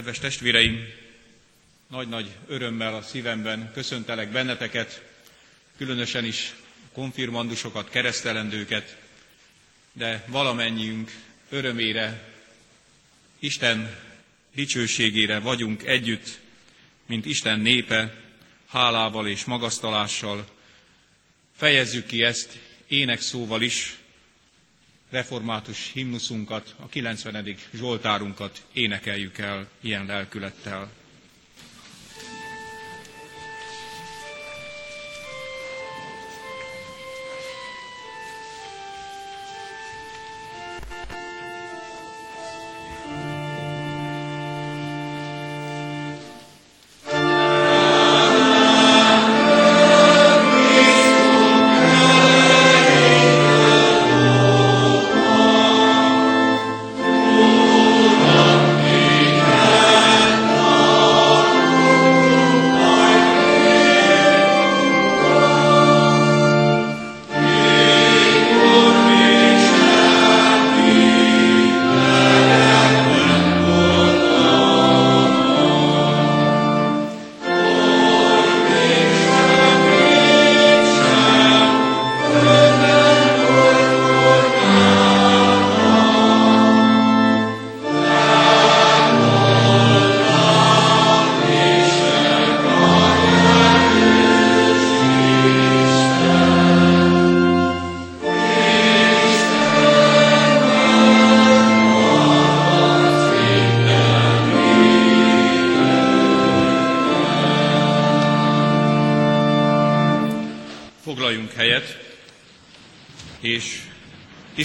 Kedves testvéreim, nagy-nagy örömmel a szívemben köszöntelek benneteket, különösen is konfirmandusokat, keresztelendőket, de valamennyiünk örömére, Isten dicsőségére vagyunk együtt, mint Isten népe, hálával és magasztalással. Fejezzük ki ezt énekszóval is, református himnuszunkat, a 90. Zsoltárunkat énekeljük el ilyen lelkülettel.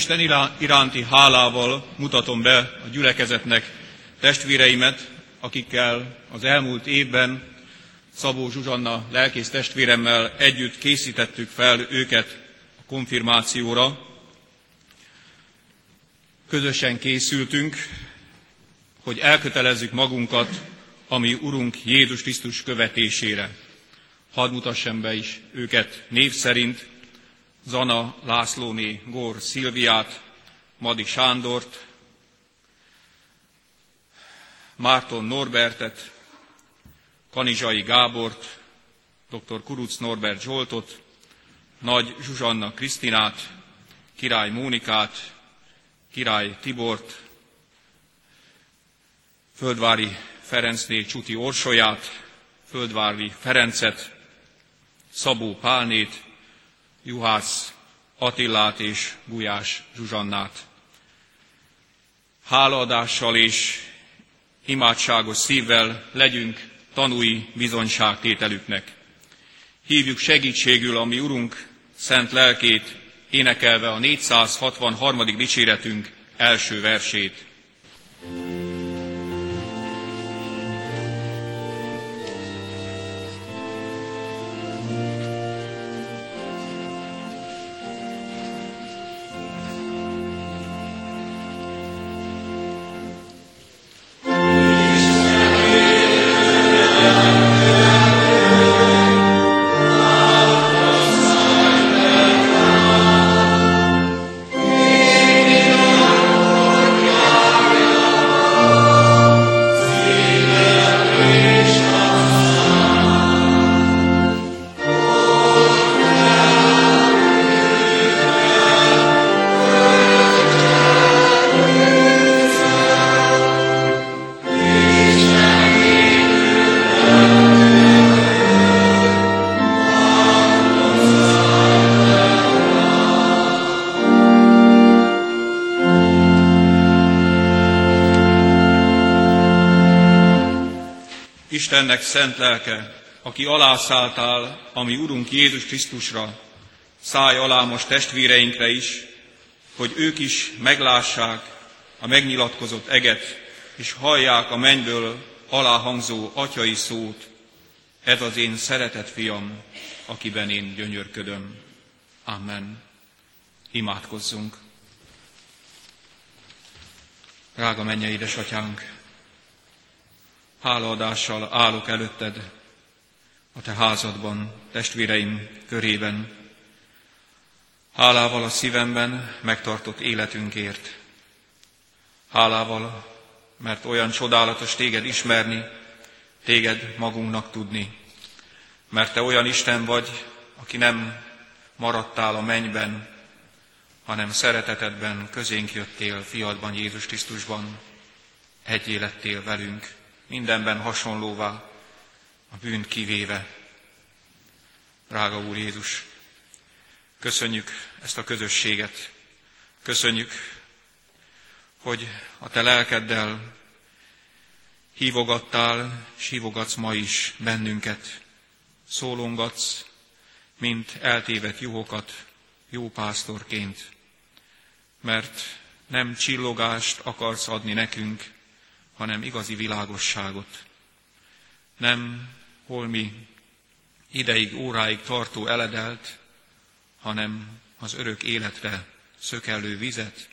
Isten iránti hálával mutatom be a gyülekezetnek testvéreimet, akikkel az elmúlt évben Szabó Zsuzsanna lelkész testvéremmel együtt készítettük fel őket a konfirmációra. Közösen készültünk, hogy elkötelezzük magunkat a mi Urunk Jézus Krisztus követésére. Hadd mutassam be is őket név szerint, Zana Lászlóné Gór Szilviát, Madi Sándort, Márton Norbertet, Kanizsai Gábort, dr. Kuruc Norbert Zsoltot, Nagy Zsuzsanna Krisztinát, Király Mónikát, Király Tibort, Földvári Ferencné Csuti Orsolyát, Földvári Ferencet, Szabó Pálnét, Juhász Attillát és Gulyás Zsuzsannát. Hálaadással és imádságos szívvel legyünk tanúi bizonyságtételüknek. Hívjuk segítségül a mi Urunk szent lelkét, énekelve a 463. dicséretünk első versét. Istennek szent lelke, aki alászálltál a mi Urunk Jézus Krisztusra, szállj alá most testvéreinkre is, hogy ők is meglássák a megnyilatkozott eget, és hallják a mennyből aláhangzó atyai szót. Ez az én szeretett fiam, akiben én gyönyörködöm. Amen. Imádkozzunk. Drága mennyei édesatyánk, hálaadással állok előtted a te házadban, testvéreim körében, hálával a szívemben megtartott életünkért, hálával mert olyan csodálatos téged ismerni, téged magunknak tudni. Mert te olyan Isten vagy, aki nem maradtál a mennyben, hanem szeretetedben közénk jöttél fiadban, Jézus Krisztusban, egy élettél velünk, mindenben hasonlóvá, a bűnt kivéve. Drága Úr Jézus, köszönjük ezt a közösséget, köszönjük, hogy a Te lelkeddel hívogattál, és hívogatsz ma is bennünket, szólongatsz, mint eltévedt juhokat, jó pásztorként, mert nem csillogást akarsz adni nekünk, hanem igazi világosságot. Nem holmi ideig, óráig tartó eledelt, hanem az örök életre szökelő vizet,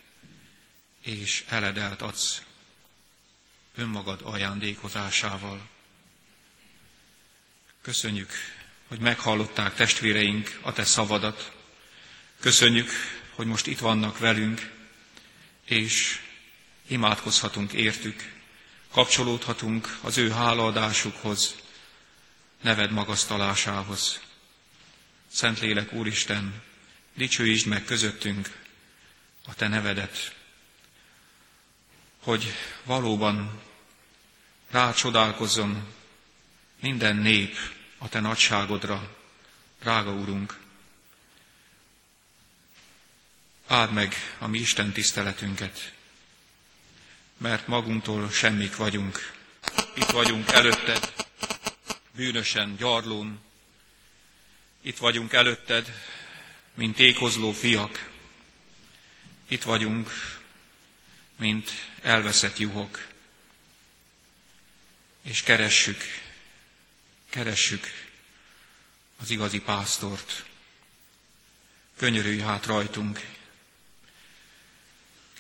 és eledelt adsz önmagad ajándékozásával. Köszönjük, hogy meghallották testvéreink a te szavadat. Köszönjük, hogy most itt vannak velünk, és imádkozhatunk értük, kapcsolódhatunk az ő hálaadásukhoz, neved magasztalásához. Szentlélek Úristen, dicsőítsd meg közöttünk a Te nevedet, hogy valóban rácsodálkozzon minden nép a Te nagyságodra, drága Úrunk. Áld meg a mi Isten tiszteletünket, mert magunktól semmik vagyunk. Itt vagyunk előtted, bűnösen, gyarlón. Itt vagyunk előtted, mint ékozló fiak. Itt vagyunk, mint elveszett juhok. És keressük, keressük az igazi pásztort. Könyörülj hát rajtunk,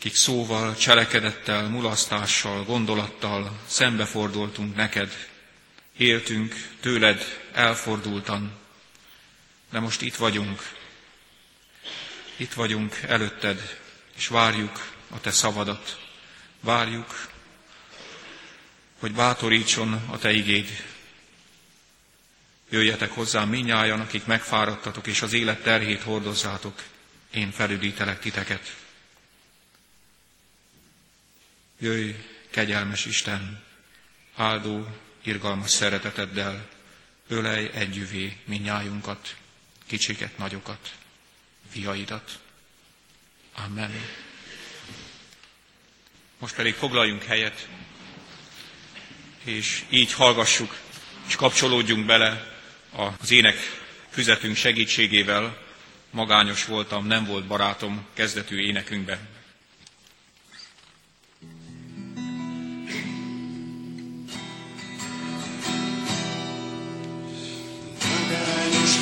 kik szóval, cselekedettel, mulasztással, gondolattal szembefordultunk neked, éltünk tőled elfordultan, de most itt vagyunk, itt vagyunk előtted, és várjuk a te szavadat, várjuk, hogy bátorítson a te igéd. Jöjjetek hozzám minnyájan, akik megfáradtatok, és az élet terhét hordozzátok, én felüdítelek titeket. Jöjj, kegyelmes Isten, áldó, irgalmas szereteteddel, ölej együvé minnyájunkat, kicsiket, nagyokat, fiaidat. Amen. Most pedig foglaljunk helyet, és így hallgassuk, és kapcsolódjunk bele az ének füzetünk segítségével. Magányos voltam, nem volt barátom kezdetű énekünkbe.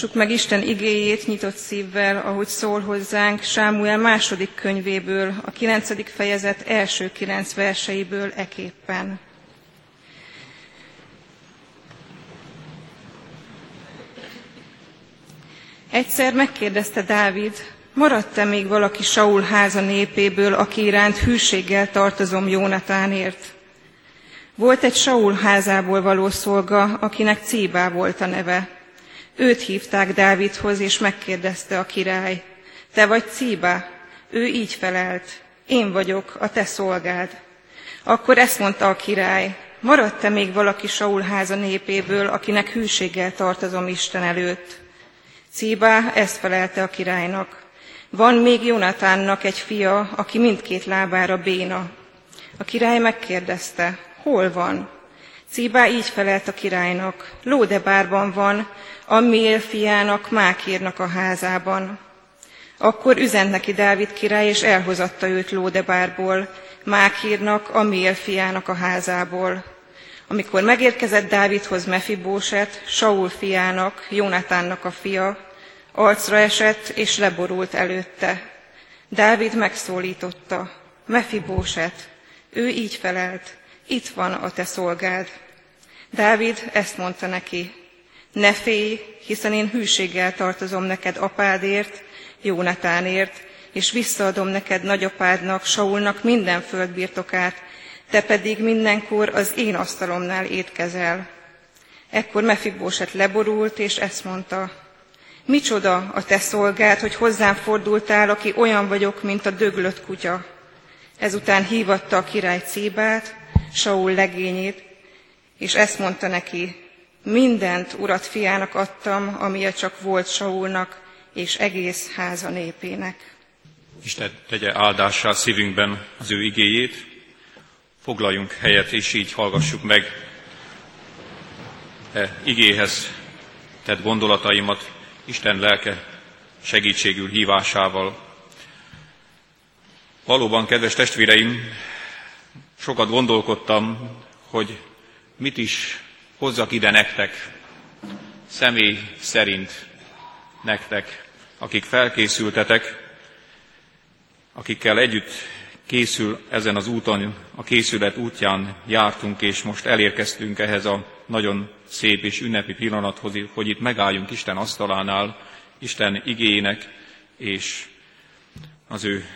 Hallgassuk meg Isten igéjét nyitott szívvel, ahogy szól hozzánk Sámuel második könyvéből, a kilencedik fejezet első kilenc verseiből eképpen. Egyszer megkérdezte Dávid, maradt-e még valaki Saul háza népéből, aki iránt hűséggel tartozom Jónatánért? Volt egy Saul házából való szolga, akinek Cíbá volt a neve. Őt hívták Dávidhoz, és megkérdezte a király, te vagy Cíba? Ő így felelt, én vagyok, a te szolgád. Akkor ezt mondta a király, maradt-e még valaki Saul háza népéből, akinek hűséggel tartozom Isten előtt? Cíbá ezt felelte a királynak. Van még Jonatánnak egy fia, aki mindkét lábára béna. A király megkérdezte, hol van? Cíbá így felelt a királynak, Lódebárban van, Ammiel fiának, Mákírnak a házában. Akkor üzent neki Dávid király, és elhozatta őt Lódebárból, Mákírnak, Ammiel fiának a házából. Amikor megérkezett Dávidhoz Mefibóset, Saul fiának, Jónatánnak a fia, arcra esett és leborult előtte. Dávid megszólította, Mefibóset, ő így felelt, itt van a te szolgád. Dávid ezt mondta neki, ne félj, hiszen én hűséggel tartozom neked apádért, Jónatánért, és visszaadom neked nagyapádnak, Saulnak minden földbirtokát, te pedig mindenkor az én asztalomnál étkezel. Ekkor Mefibóset leborult, és ezt mondta, Micsoda a te szolgád, hogy hozzám fordultál, aki olyan vagyok, mint a döglött kutya. Ezután hívatta a király Cébát, Saul legényét, és ezt mondta neki, mindent urat fiának adtam, amilyen csak volt Saulnak és egész háza népének. Isten tegye áldássá szívünkben az ő igéjét, foglaljunk helyet, és így hallgassuk meg e igéhez tett gondolataimat Isten lelke segítségül hívásával. Valóban, kedves testvéreim, sokat gondolkodtam, hogy mit is hozzak ide nektek, személy szerint nektek, akik felkészültetek, akikkel együtt készül ezen az úton, a készület útján jártunk, és most elérkeztünk ehhez a nagyon szép és ünnepi pillanathoz, hogy itt megálljunk Isten asztalánál, Isten igének, és az ő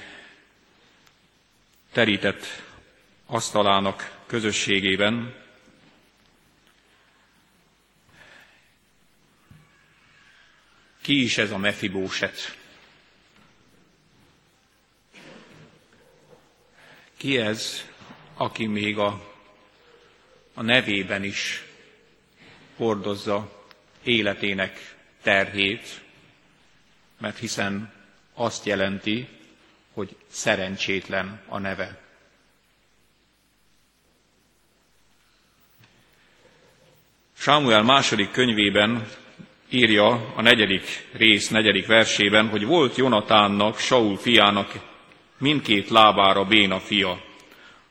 terített asztalának közösségében, Ki is ez a Mefibóset? Ki ez, aki még a, a nevében is hordozza életének terhét, mert hiszen azt jelenti, hogy szerencsétlen a neve. Sámuel második könyvében írja a negyedik rész, negyedik versében, hogy volt Jonatánnak, Saul fiának mindkét lábára béna fia,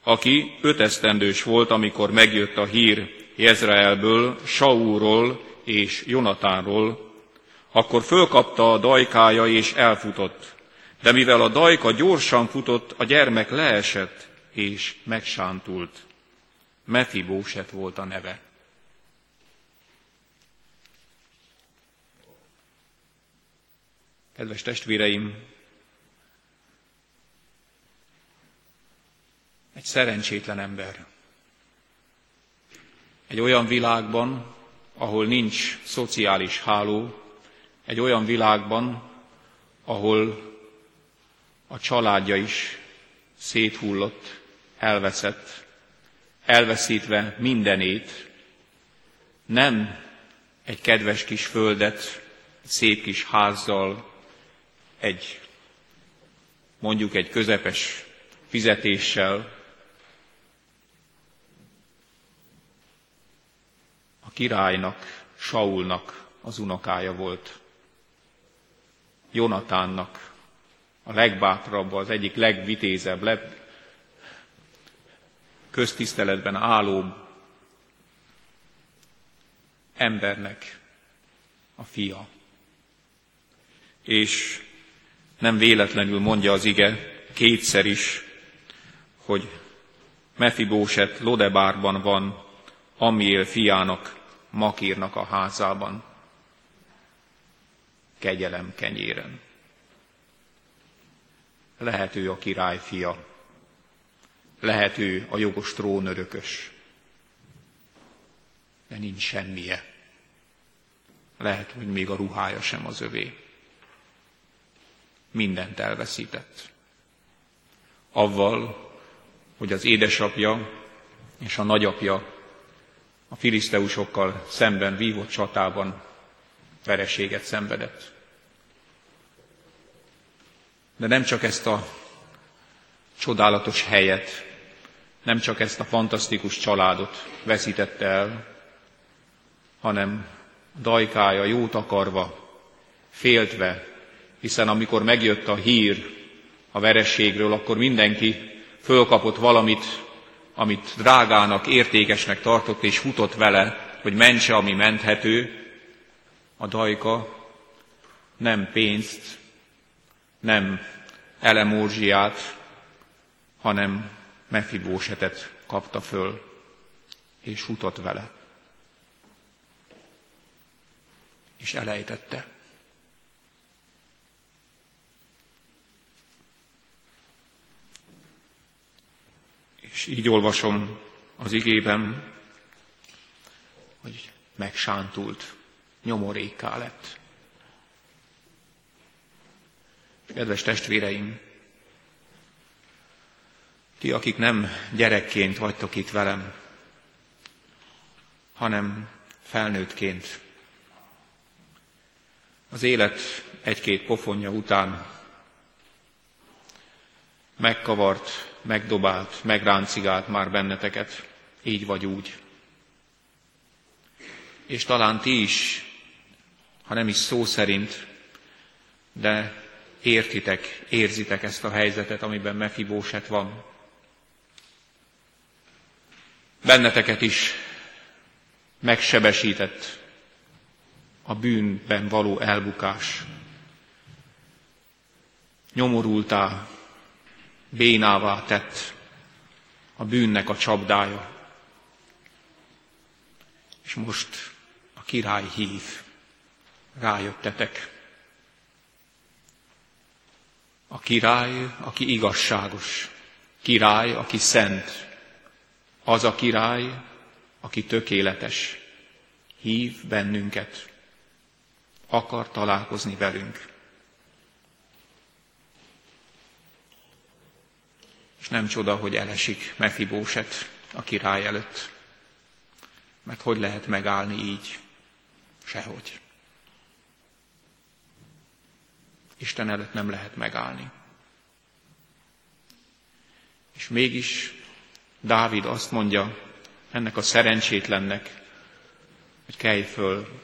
aki ötesztendős volt, amikor megjött a hír Jezreelből, Saulról és Jonatánról, akkor fölkapta a dajkája és elfutott. De mivel a dajka gyorsan futott, a gyermek leesett és megsántult. Mefibóset volt a neve. Kedves testvéreim, egy szerencsétlen ember. Egy olyan világban, ahol nincs szociális háló, egy olyan világban, ahol a családja is széthullott, elveszett, elveszítve mindenét, nem egy kedves kis földet, szép kis házzal, egy mondjuk egy közepes fizetéssel, a királynak, Saulnak az unokája volt. Jonatánnak, a legbátrabb, az egyik legvitézebb, leg köztiszteletben álló embernek a fia. És nem véletlenül mondja az ige kétszer is, hogy Mefibóset Lodebárban van, Amiel fiának, Makírnak a házában. Kegyelem kenyéren. Lehet ő a király fia, lehet ő a jogos trónörökös, de nincs semmije. Lehet, hogy még a ruhája sem az övé. Mindent elveszített. Avval, hogy az édesapja és a nagyapja a filiszteusokkal szemben vívott csatában vereséget szenvedett. De nem csak ezt a csodálatos helyet, nem csak ezt a fantasztikus családot veszítette el, hanem dajkája jót akarva, féltve, hiszen amikor megjött a hír a verességről, akkor mindenki fölkapott valamit, amit drágának, értékesnek tartott, és futott vele, hogy mentse, ami menthető. A dajka nem pénzt, nem elemórzsiát, hanem Mefibósetet kapta föl, és futott vele. És elejtette. És így olvasom az igében, hogy megsántult, nyomorékká lett. Kedves testvéreim, ti, akik nem gyerekként vagytok itt velem, hanem felnőttként. Az élet egy-két pofonja után megkavart, megdobált, megráncigált már benneteket, így vagy úgy. És talán ti is, ha nem is szó szerint, de értitek, érzitek ezt a helyzetet, amiben Mefibóset van. Benneteket is megsebesített a bűnben való elbukás. Nyomorultá, bénává tett a bűnnek a csapdája. És most a király hív, rájöttetek. A király, aki igazságos, király, aki szent, az a király, aki tökéletes, hív bennünket, akar találkozni velünk. És nem csoda, hogy elesik Mefibóset a király előtt. Mert hogy lehet megállni így? Sehogy. Isten előtt nem lehet megállni. És mégis Dávid azt mondja ennek a szerencsétlennek, hogy kelj föl,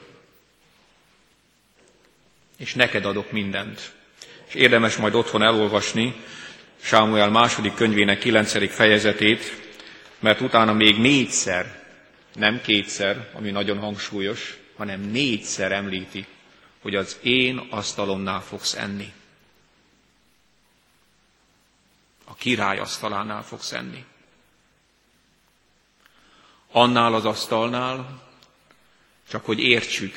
és neked adok mindent. És érdemes majd otthon elolvasni Sámuel második könyvének kilencedik fejezetét, mert utána még négyszer, nem kétszer, ami nagyon hangsúlyos, hanem négyszer említi, hogy az én asztalomnál fogsz enni. A király asztalánál fogsz enni annál az asztalnál, csak hogy értsük,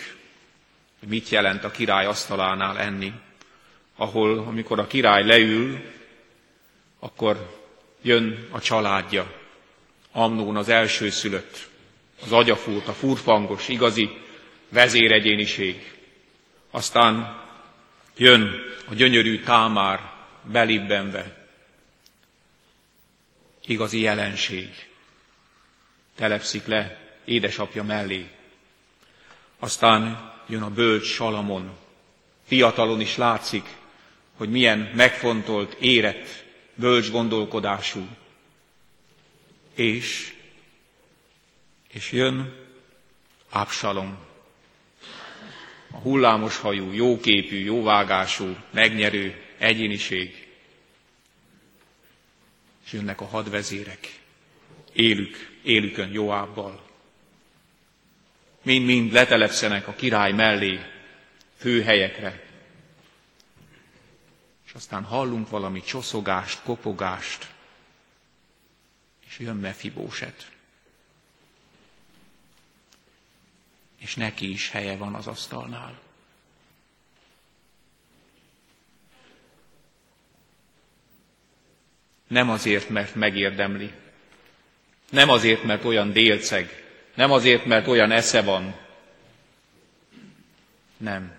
hogy mit jelent a király asztalánál enni, ahol, amikor a király leül, akkor jön a családja, Amnón az első szülött, az agyafút, a furfangos, igazi vezéregyéniség. Aztán jön a gyönyörű támár belibbenve, igazi jelenség, telepszik le édesapja mellé. Aztán jön a bölcs Salamon, fiatalon is látszik, hogy milyen megfontolt, érett, bölcs gondolkodású. És, és jön Absalom, a hullámos hajú, jóképű, jóvágású, megnyerő egyéniség. És jönnek a hadvezérek, élük, élükön Joábbal. Mind-mind letelepszenek a király mellé, főhelyekre. És aztán hallunk valami csoszogást, kopogást, és jön Mefibóset. És neki is helye van az asztalnál. Nem azért, mert megérdemli. Nem azért, mert olyan délceg. Nem azért, mert olyan esze van. Nem.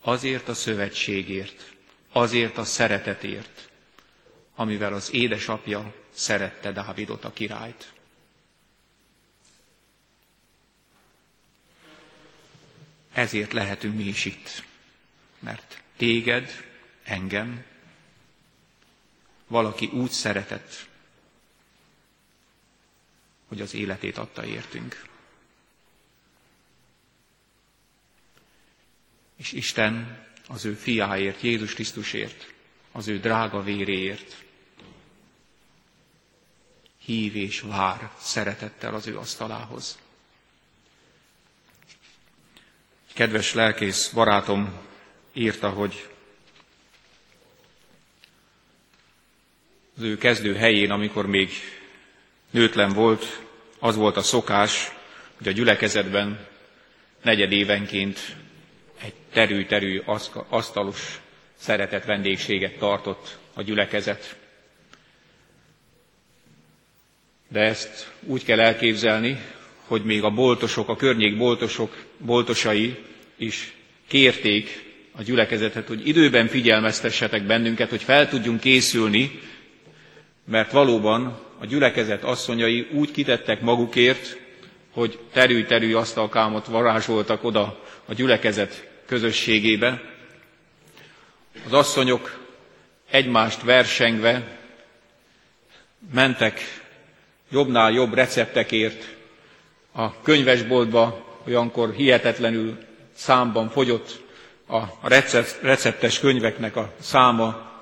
Azért a szövetségért, azért a szeretetért, amivel az édesapja szerette Dávidot a királyt. Ezért lehetünk mi is itt, mert téged, engem, valaki úgy szeretett, hogy az életét adta értünk. És Isten az ő fiáért, Jézus Krisztusért, az ő drága véréért hív és vár szeretettel az ő asztalához. Kedves lelkész barátom írta, hogy az ő kezdő helyén, amikor még nőtlen volt, az volt a szokás, hogy a gyülekezetben negyedévenként egy terű-terű asztalos szeretett vendégséget tartott a gyülekezet. De ezt úgy kell elképzelni, hogy még a boltosok, a környék boltosok, boltosai is kérték a gyülekezetet, hogy időben figyelmeztessetek bennünket, hogy fel tudjunk készülni, mert valóban a gyülekezet asszonyai úgy kitettek magukért, hogy terű-terű asztalkámot varázsoltak oda a gyülekezet közösségébe. Az asszonyok egymást versengve mentek jobbnál jobb receptekért a könyvesboltba, olyankor hihetetlenül számban fogyott a receptes könyveknek a száma,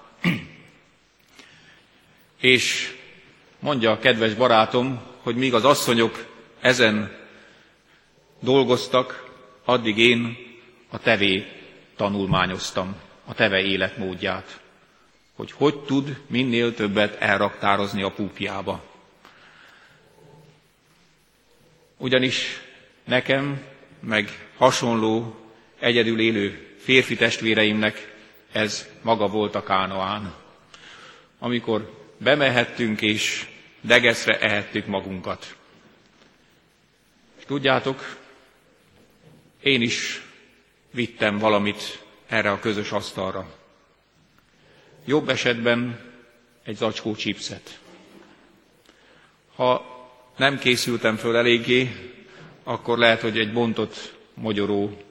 és mondja a kedves barátom, hogy míg az asszonyok ezen dolgoztak, addig én a tevé tanulmányoztam, a teve életmódját, hogy hogy tud minél többet elraktározni a púpjába. Ugyanis nekem, meg hasonló egyedül élő férfi testvéreimnek ez maga volt a Kánoán. Amikor bemehettünk és degeszre ehettük magunkat. Tudjátok, én is vittem valamit erre a közös asztalra. Jobb esetben egy zacskó chipset. Ha nem készültem föl eléggé, akkor lehet, hogy egy bontott, mogyoró,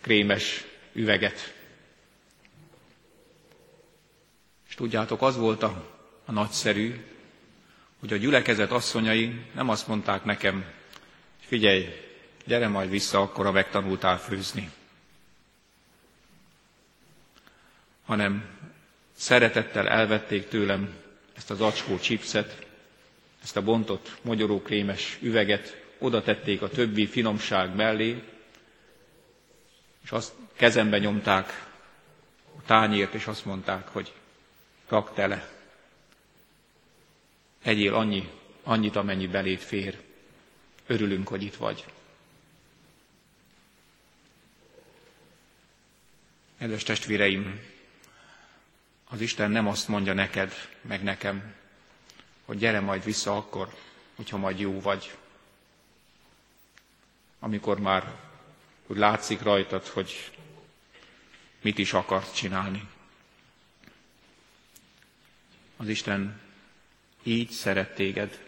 krémes üveget. És tudjátok, az volt a a nagyszerű, hogy a gyülekezet asszonyai nem azt mondták nekem, figyelj, gyere majd vissza, akkor a megtanultál főzni. Hanem szeretettel elvették tőlem ezt az acskó chipset, ezt a bontott krémes üveget, oda tették a többi finomság mellé, és azt kezembe nyomták a tányért, és azt mondták, hogy rak tele. Egyél annyi, annyit, amennyi belét fér. Örülünk, hogy itt vagy. Kedves testvéreim, az Isten nem azt mondja neked, meg nekem, hogy gyere majd vissza akkor, hogyha majd jó vagy. Amikor már úgy látszik rajtad, hogy mit is akarsz csinálni. Az Isten így szeret téged,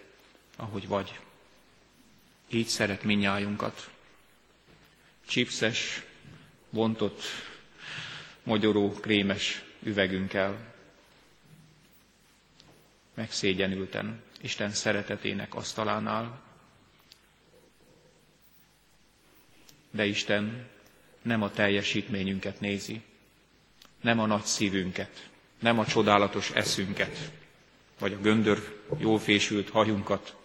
ahogy vagy. Így szeret minnyájunkat. Csipszes, bontott, magyaró, krémes üvegünkkel. Megszégyenülten Isten szeretetének asztalánál. De Isten nem a teljesítményünket nézi, nem a nagy szívünket, nem a csodálatos eszünket, vagy a göndör jól fésült hajunkat.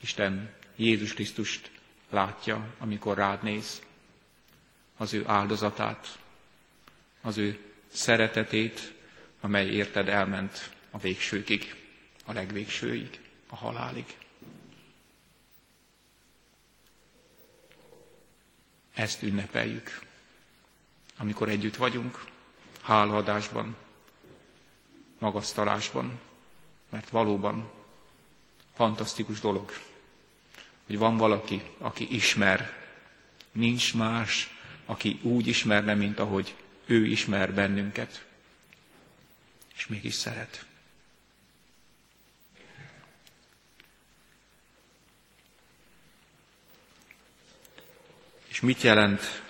Isten Jézus Krisztust látja, amikor rád néz, az ő áldozatát, az ő szeretetét, amely érted elment a végsőkig, a legvégsőig, a halálig. Ezt ünnepeljük, amikor együtt vagyunk, hálaadásban, magasztalásban, mert valóban fantasztikus dolog, hogy van valaki, aki ismer, nincs más, aki úgy ismerne, mint ahogy ő ismer bennünket, és mégis szeret. És mit jelent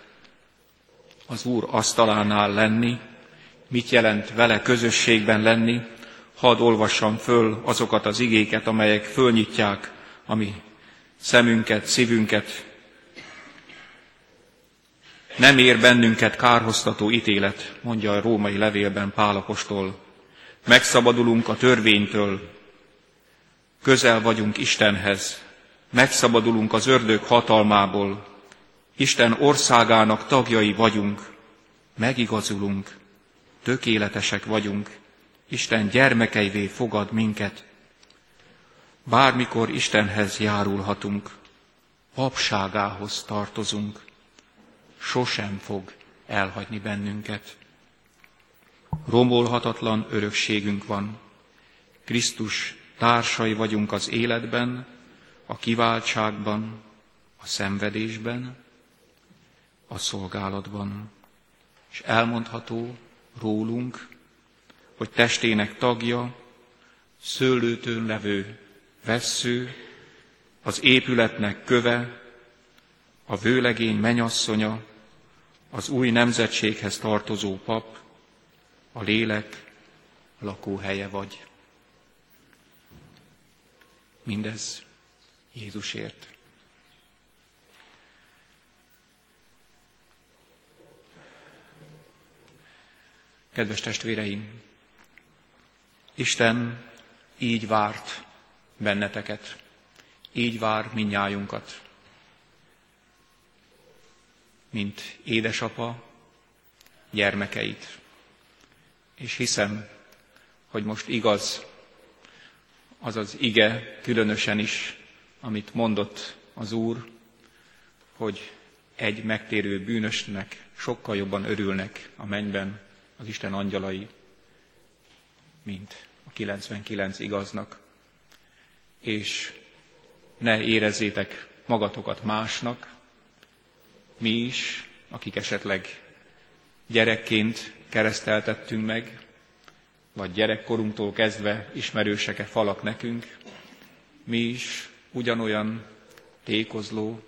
az Úr asztalánál lenni, mit jelent vele közösségben lenni, hadd olvassam föl azokat az igéket, amelyek fölnyitják a mi szemünket, szívünket. Nem ér bennünket kárhoztató ítélet, mondja a római levélben Pálapostól. Megszabadulunk a törvénytől, közel vagyunk Istenhez, megszabadulunk az ördög hatalmából, Isten országának tagjai vagyunk, megigazulunk, tökéletesek vagyunk, Isten gyermekeivé fogad minket. Bármikor Istenhez járulhatunk, papságához tartozunk, sosem fog elhagyni bennünket. Romolhatatlan örökségünk van. Krisztus társai vagyunk az életben, a kiváltságban, a szenvedésben, a szolgálatban. És elmondható rólunk, hogy testének tagja, szőlőtőn levő vessző, az épületnek köve, a vőlegény menyasszonya, az új nemzetséghez tartozó pap, a lélek lakóhelye vagy. Mindez Jézusért. Kedves testvéreim, Isten így várt benneteket, így vár minnyájunkat, mint édesapa gyermekeit. És hiszem, hogy most igaz az az ige különösen is, amit mondott az Úr, hogy egy megtérő bűnösnek sokkal jobban örülnek a mennyben az Isten angyalai, mint a 99 igaznak. És ne érezzétek magatokat másnak, mi is, akik esetleg gyerekként kereszteltettünk meg, vagy gyerekkorunktól kezdve ismerősek-e falak nekünk, mi is ugyanolyan tékozló,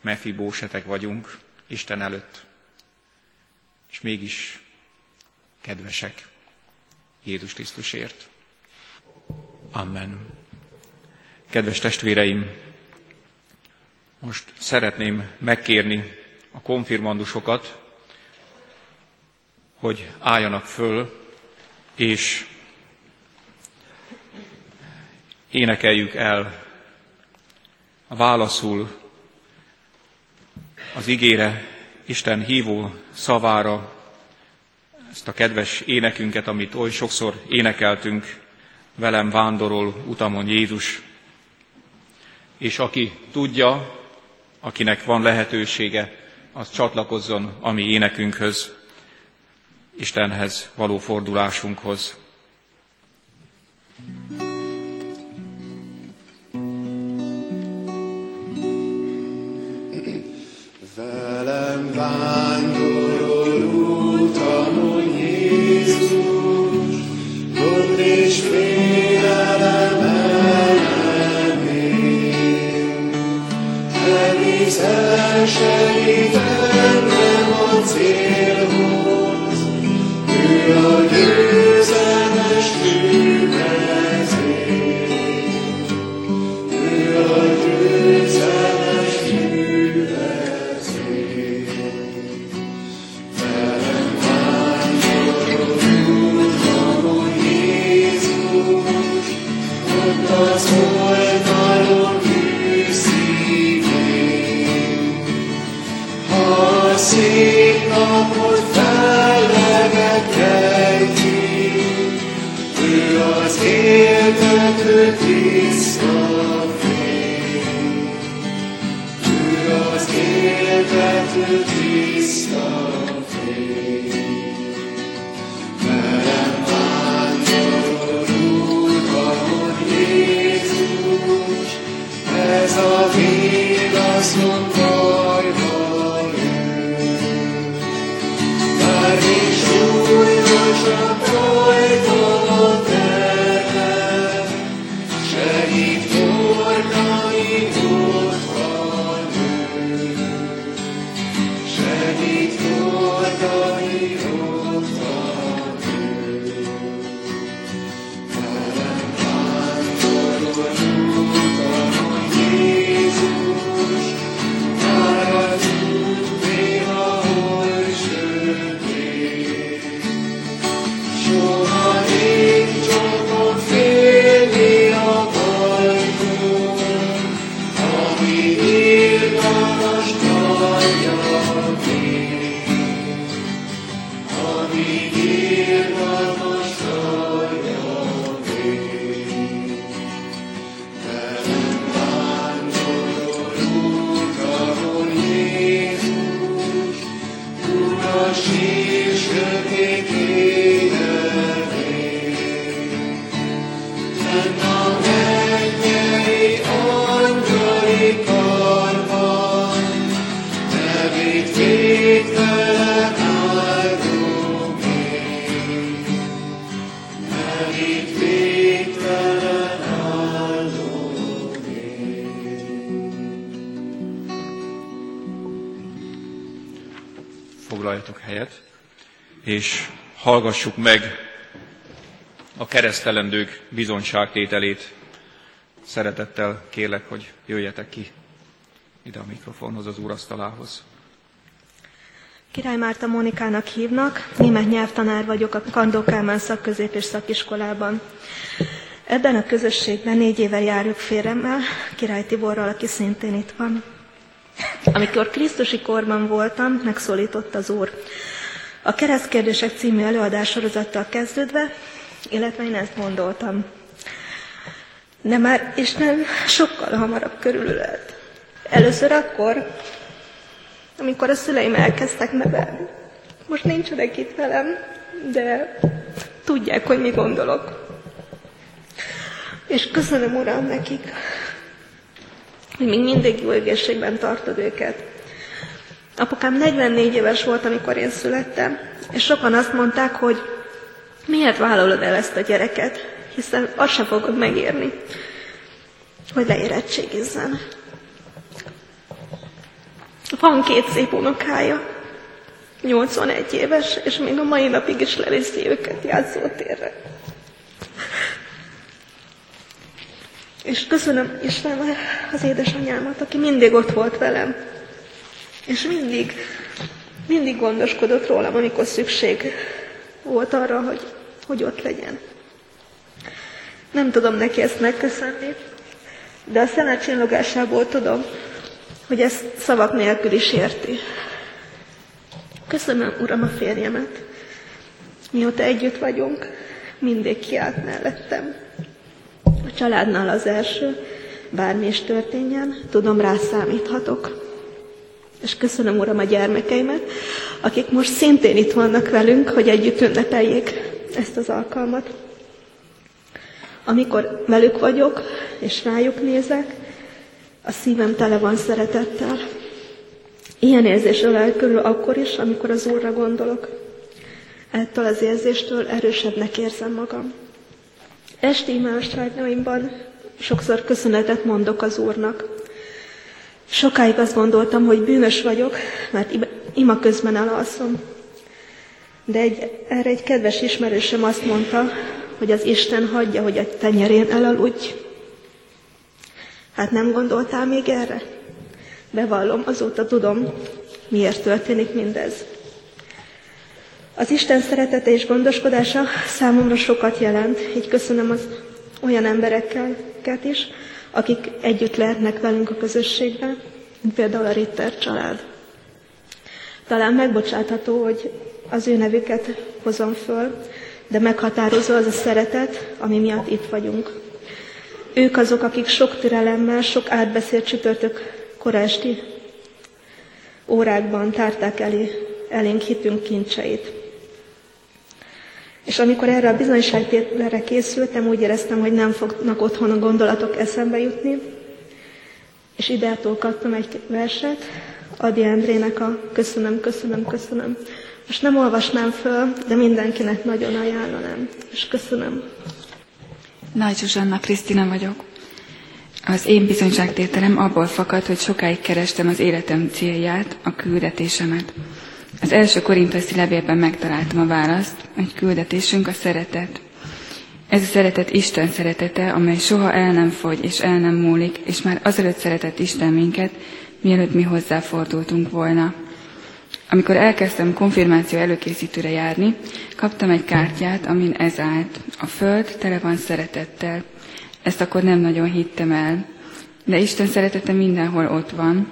mefibósetek vagyunk Isten előtt. És mégis kedvesek Jézus Krisztusért. Amen. Kedves testvéreim, most szeretném megkérni a konfirmandusokat, hogy álljanak föl, és énekeljük el a válaszul az igére, Isten hívó szavára ezt a kedves énekünket, amit oly sokszor énekeltünk, velem vándorol utamon Jézus. És aki tudja, akinek van lehetősége, az csatlakozzon a mi énekünkhöz, Istenhez való fordulásunkhoz. Velem vándorol Foglaljatok helyet, és hallgassuk meg a keresztelendők bizonyságtételét. Szeretettel kérlek, hogy jöjjetek ki ide a mikrofonhoz, az úrasztalához. Király Márta Mónikának hívnak, német nyelvtanár vagyok a Kandó Kálmán szakközép és szakiskolában. Ebben a közösségben négy éve járjuk féremmel, Király Tiborral, aki szintén itt van. Amikor Krisztusi korban voltam, megszólított az Úr. A Keresztkérdések című előadássorozattal kezdődve, illetve én ezt gondoltam. De már Isten sokkal hamarabb körülölelt. Először akkor, amikor a szüleim elkezdtek nevelni. Most nincsenek itt velem, de tudják, hogy mi gondolok. És köszönöm, Uram, nekik, hogy még mindig jó egészségben tartod őket. Apukám 44 éves volt, amikor én születtem, és sokan azt mondták, hogy miért vállalod el ezt a gyereket, hiszen azt se fogod megérni, hogy leérettségizzen. Van két szép unokája, 81 éves, és még a mai napig is leviszi őket játszótérre. És köszönöm Isten az édesanyámat, aki mindig ott volt velem. És mindig, mindig gondoskodott rólam, amikor szükség volt arra, hogy, hogy ott legyen. Nem tudom neki ezt megköszönni, de a szenet csillogásából tudom, hogy ezt szavak nélkül is érti. Köszönöm, Uram, a férjemet. Mióta együtt vagyunk, mindig kiállt mellettem. A családnál az első, bármi is történjen, tudom, rá számíthatok. És köszönöm, Uram, a gyermekeimet, akik most szintén itt vannak velünk, hogy együtt ünnepeljék ezt az alkalmat. Amikor velük vagyok, és rájuk nézek, a szívem tele van szeretettel. Ilyen érzés ölel körül akkor is, amikor az Úrra gondolok. Ettől az érzéstől erősebbnek érzem magam. Esti imádságaimban sokszor köszönetet mondok az Úrnak. Sokáig azt gondoltam, hogy bűnös vagyok, mert ima közben elalszom. De egy, erre egy kedves ismerősöm azt mondta, hogy az Isten hagyja, hogy a tenyerén elaludj. Hát nem gondoltál még erre? Bevallom, azóta tudom, miért történik mindez. Az Isten szeretete és gondoskodása számomra sokat jelent, így köszönöm az olyan embereket is, akik együtt lehetnek velünk a közösségben, mint például a Ritter család. Talán megbocsátható, hogy az ő nevüket hozom föl, de meghatározó az a szeretet, ami miatt itt vagyunk. Ők azok, akik sok türelemmel, sok átbeszélt csütörtök korásti órákban tárták elé, elénk hitünk kincseit. És amikor erre a bizonyságtételre készültem, úgy éreztem, hogy nem fognak otthon a gondolatok eszembe jutni, és ideától kaptam egy verset, Adi Endrének a Köszönöm, köszönöm, köszönöm. Most nem olvasnám föl, de mindenkinek nagyon ajánlanám, és köszönöm. Nagy Zsuzsanna Krisztina vagyok. Az én bizonyságtételem abból fakad, hogy sokáig kerestem az életem célját, a küldetésemet. Az első korintoszi levélben megtaláltam a választ, hogy küldetésünk a szeretet. Ez a szeretet Isten szeretete, amely soha el nem fogy és el nem múlik, és már azelőtt szeretett Isten minket, mielőtt mi hozzáfordultunk volna. Amikor elkezdtem konfirmáció előkészítőre járni, kaptam egy kártyát, amin ez állt. A föld tele van szeretettel. Ezt akkor nem nagyon hittem el. De Isten szeretete mindenhol ott van,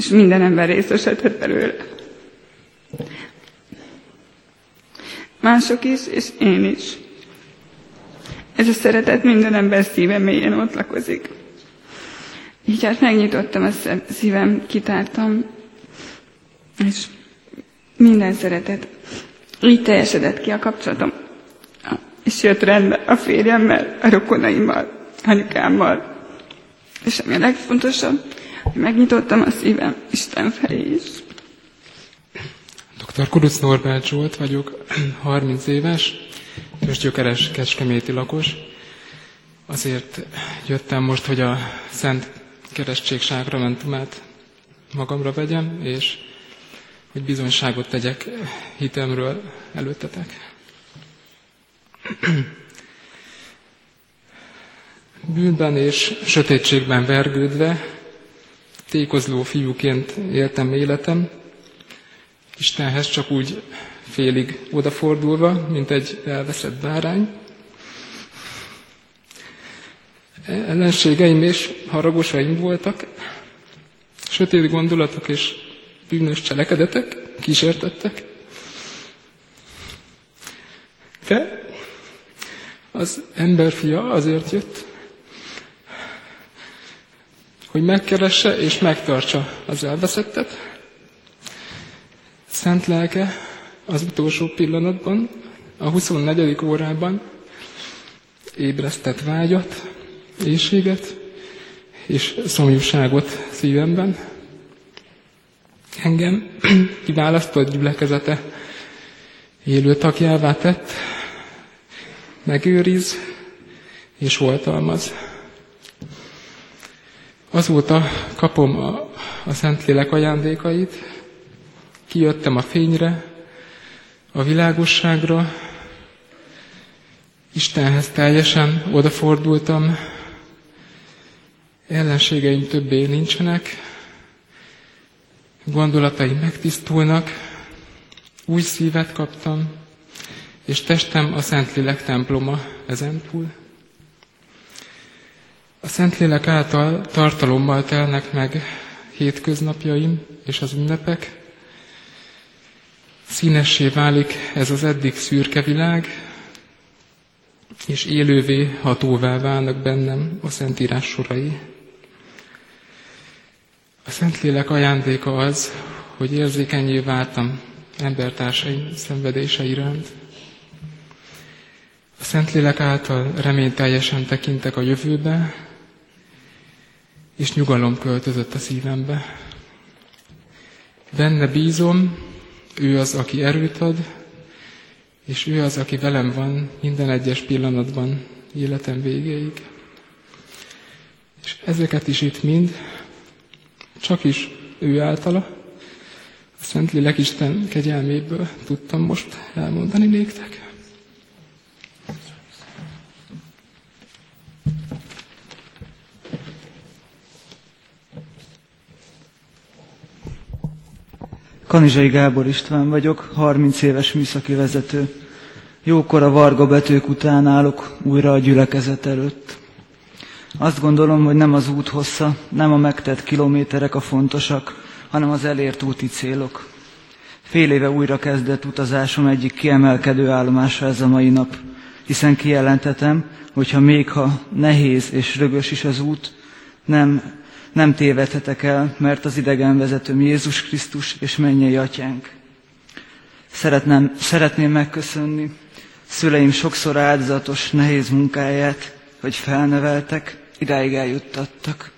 és minden ember részesedhet belőle. Mások is, és én is. Ez a szeretet minden ember szíve mélyen ott lakozik. Így hát megnyitottam a szívem, kitártam, és minden szeretet. Így teljesedett ki a kapcsolatom. És jött rendbe a férjemmel, a rokonaimmal, anyukámmal. És ami a legfontosabb, hogy megnyitottam a szívem Isten felé is. Dr. Kuruc Norbert Zsolt vagyok, 30 éves, és gyökeres kecskeméti lakos. Azért jöttem most, hogy a Szent Keresztség sákramentumát magamra vegyem, és hogy bizonyságot tegyek hitemről előttetek. Bűnben és sötétségben vergődve, tékozló fiúként éltem életem, Istenhez csak úgy félig odafordulva, mint egy elveszett bárány. Ellenségeim és haragosaim voltak, sötét gondolatok és bűnös cselekedetek kísértettek. De az emberfia azért jött, hogy megkeresse és megtartsa az elveszettet. Szent lelke az utolsó pillanatban, a 24. órában ébresztett vágyat, éjséget és szomjúságot szívemben. Engem kiválasztott gyülekezete élő tagjává tett, megőriz és oltalmaz. Azóta kapom a, a Szentlélek ajándékait, kijöttem a fényre, a világosságra, Istenhez teljesen odafordultam, ellenségeim többé nincsenek, gondolataim megtisztulnak, új szívet kaptam, és testem a Szentlélek temploma ezentúl. A Szentlélek által tartalommal telnek meg hétköznapjaim és az ünnepek, Színessé válik ez az eddig szürke világ, és élővé, hatóvá válnak bennem a Szentírás sorai. A Szentlélek ajándéka az, hogy érzékenyé váltam embertársaim szenvedése iránt. A Szentlélek által reményteljesen tekintek a jövőbe, és nyugalom költözött a szívembe. Benne bízom, ő az, aki erőt ad, és ő az, aki velem van minden egyes pillanatban, életem végéig. És ezeket is itt mind csak is ő általa, a Szentlélek Isten kegyelméből tudtam most elmondani néktek. Kanizsai Gábor István vagyok, 30 éves műszaki vezető. Jókor a Varga betők után állok újra a gyülekezet előtt. Azt gondolom, hogy nem az út hossza, nem a megtett kilométerek a fontosak, hanem az elért úti célok. Fél éve újra kezdett utazásom egyik kiemelkedő állomása ez a mai nap, hiszen kijelentetem, hogyha még ha nehéz és rögös is az út, nem nem tévedhetek el, mert az idegenvezetőm Jézus Krisztus és mennyei atyánk. Szeretném, szeretném megköszönni szüleim sokszor áldozatos, nehéz munkáját, hogy felneveltek, idáig eljuttattak.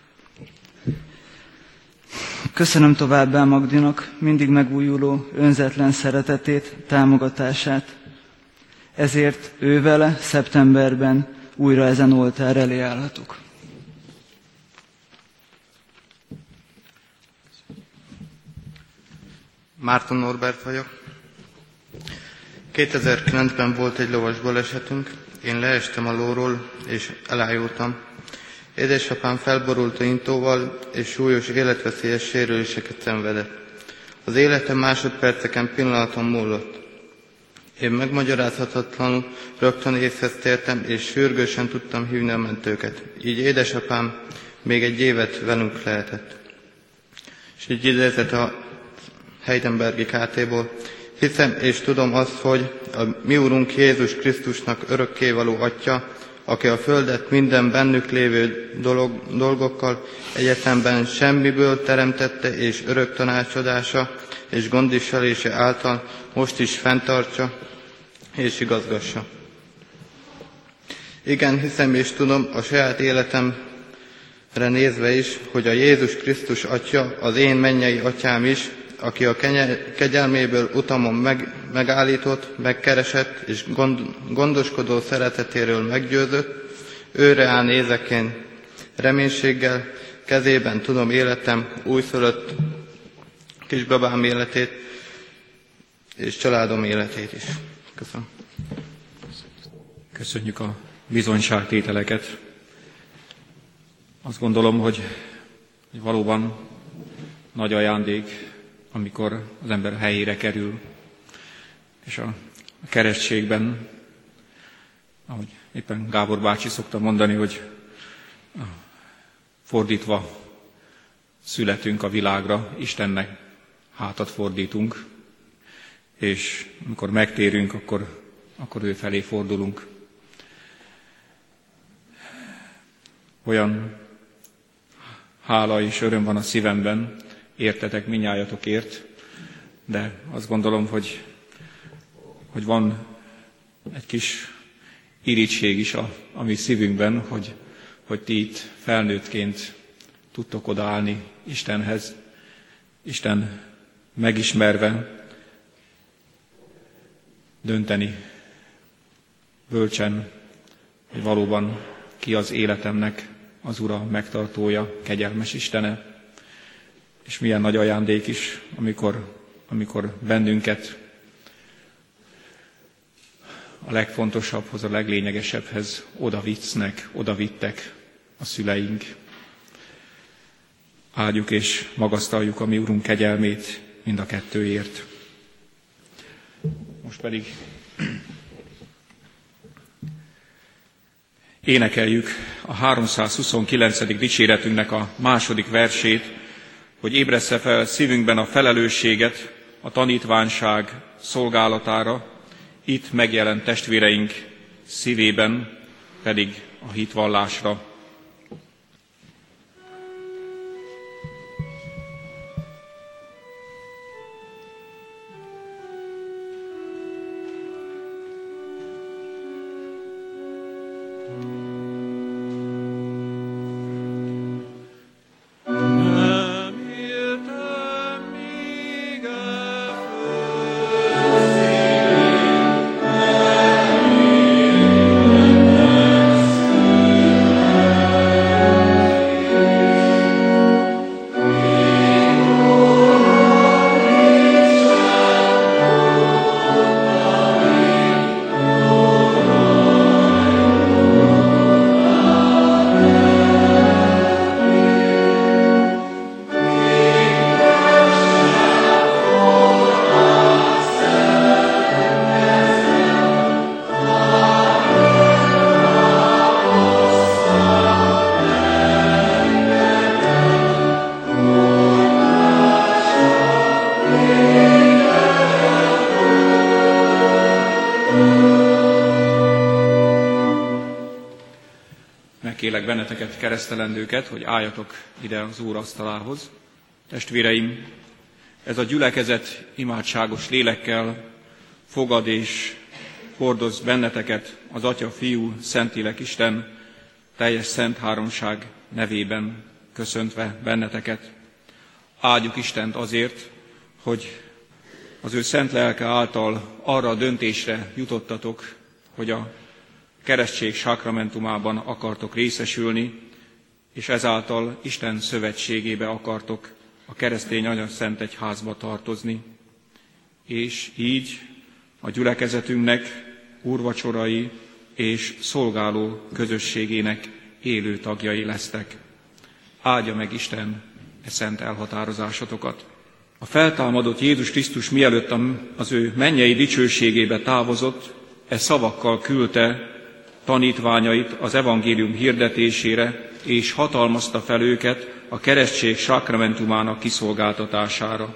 Köszönöm továbbá Magdinak mindig megújuló, önzetlen szeretetét, támogatását. Ezért ővele szeptemberben újra ezen oltár elé állhatok. Márton Norbert vagyok. 2009-ben volt egy lovas balesetünk, én leestem a lóról és elájultam. Édesapám felborult a intóval és súlyos életveszélyes sérüléseket szenvedett. Az életem másodperceken pillanaton múlott. Én megmagyarázhatatlanul rögtön észhez tértem, és sürgősen tudtam hívni a mentőket. Így édesapám még egy évet velünk lehetett. És így idézett a Heidenbergi KT-ból. Hiszem és tudom azt, hogy a mi Úrunk Jézus Krisztusnak örökkévaló Atya, aki a Földet minden bennük lévő dolog, dolgokkal egyetemben semmiből teremtette, és örök tanácsadása és gondviselése által most is fenntartsa és igazgassa. Igen, hiszem és tudom a saját életemre nézve is, hogy a Jézus Krisztus Atya, az én mennyei Atyám is, aki a kegyelméből utamon meg, megállított, megkeresett és gond, gondoskodó szeretetéről meggyőzött, őre áll nézek én reménységgel, kezében tudom életem újszülött kisbabám életét és családom életét is. Köszönöm. Köszönjük a bizonyságtételeket. Azt gondolom, hogy valóban nagy ajándék amikor az ember helyére kerül, és a keresztségben, ahogy éppen Gábor bácsi szokta mondani, hogy fordítva születünk a világra, Istennek hátat fordítunk, és amikor megtérünk, akkor, akkor ő felé fordulunk. Olyan hála és öröm van a szívemben, értetek minnyájatokért, de azt gondolom, hogy, hogy van egy kis irítség is a, a mi szívünkben, hogy, hogy ti itt felnőttként tudtok odaállni Istenhez, Isten megismerve dönteni bölcsen, hogy valóban ki az életemnek az Ura megtartója, kegyelmes Istene, és milyen nagy ajándék is, amikor, amikor bennünket a legfontosabbhoz, a leglényegesebbhez oda visznek, oda vittek a szüleink. Áldjuk és magasztaljuk a mi Urunk kegyelmét mind a kettőért. Most pedig énekeljük a 329. dicséretünknek a második versét, hogy ébresze fel szívünkben a felelősséget a tanítványság szolgálatára, itt megjelent testvéreink szívében pedig a hitvallásra. Keresztelendőket, hogy álljatok ide az Úr asztalához. Testvéreim, ez a gyülekezet imádságos lélekkel fogad és hordoz benneteket az Atya, Fiú, Szentilek Isten teljes szent háromság nevében köszöntve benneteket. Áldjuk Istent azért, hogy az ő szent lelke által arra a döntésre jutottatok, hogy a keresztség sakramentumában akartok részesülni, és ezáltal Isten szövetségébe akartok a keresztény anya szent egyházba tartozni. És így a gyülekezetünknek, úrvacsorai és szolgáló közösségének élő tagjai lesztek. Áldja meg Isten e szent elhatározásatokat. A feltámadott Jézus Krisztus mielőtt az ő mennyei dicsőségébe távozott, e szavakkal küldte tanítványait az evangélium hirdetésére, és hatalmazta fel őket a keresztség sakramentumának kiszolgáltatására.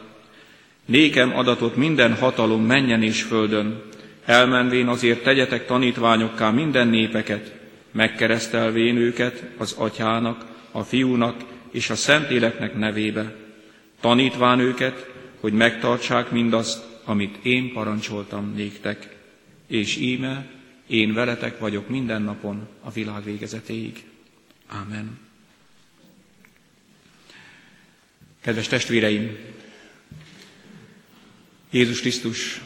Nékem adatot minden hatalom menjen és földön, elmenvén azért tegyetek tanítványokká minden népeket, megkeresztelvén őket az atyának, a fiúnak és a Szentléleknek nevébe, tanítván őket, hogy megtartsák mindazt, amit én parancsoltam néktek. És íme, én veletek vagyok minden napon a világ végezetéig. Ámen. Kedves testvéreim, Jézus Krisztus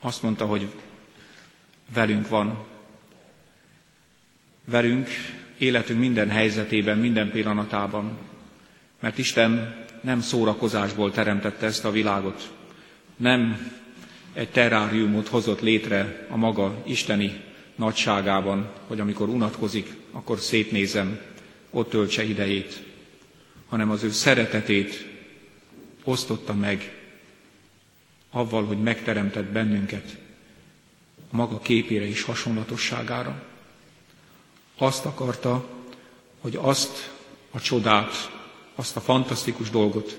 azt mondta, hogy velünk van. Velünk életünk minden helyzetében, minden pillanatában. Mert Isten nem szórakozásból teremtette ezt a világot. Nem egy terráriumot hozott létre a maga isteni nagyságában, hogy amikor unatkozik, akkor szétnézem, ott töltse idejét, hanem az ő szeretetét osztotta meg avval, hogy megteremtett bennünket a maga képére és hasonlatosságára. Azt akarta, hogy azt a csodát, azt a fantasztikus dolgot,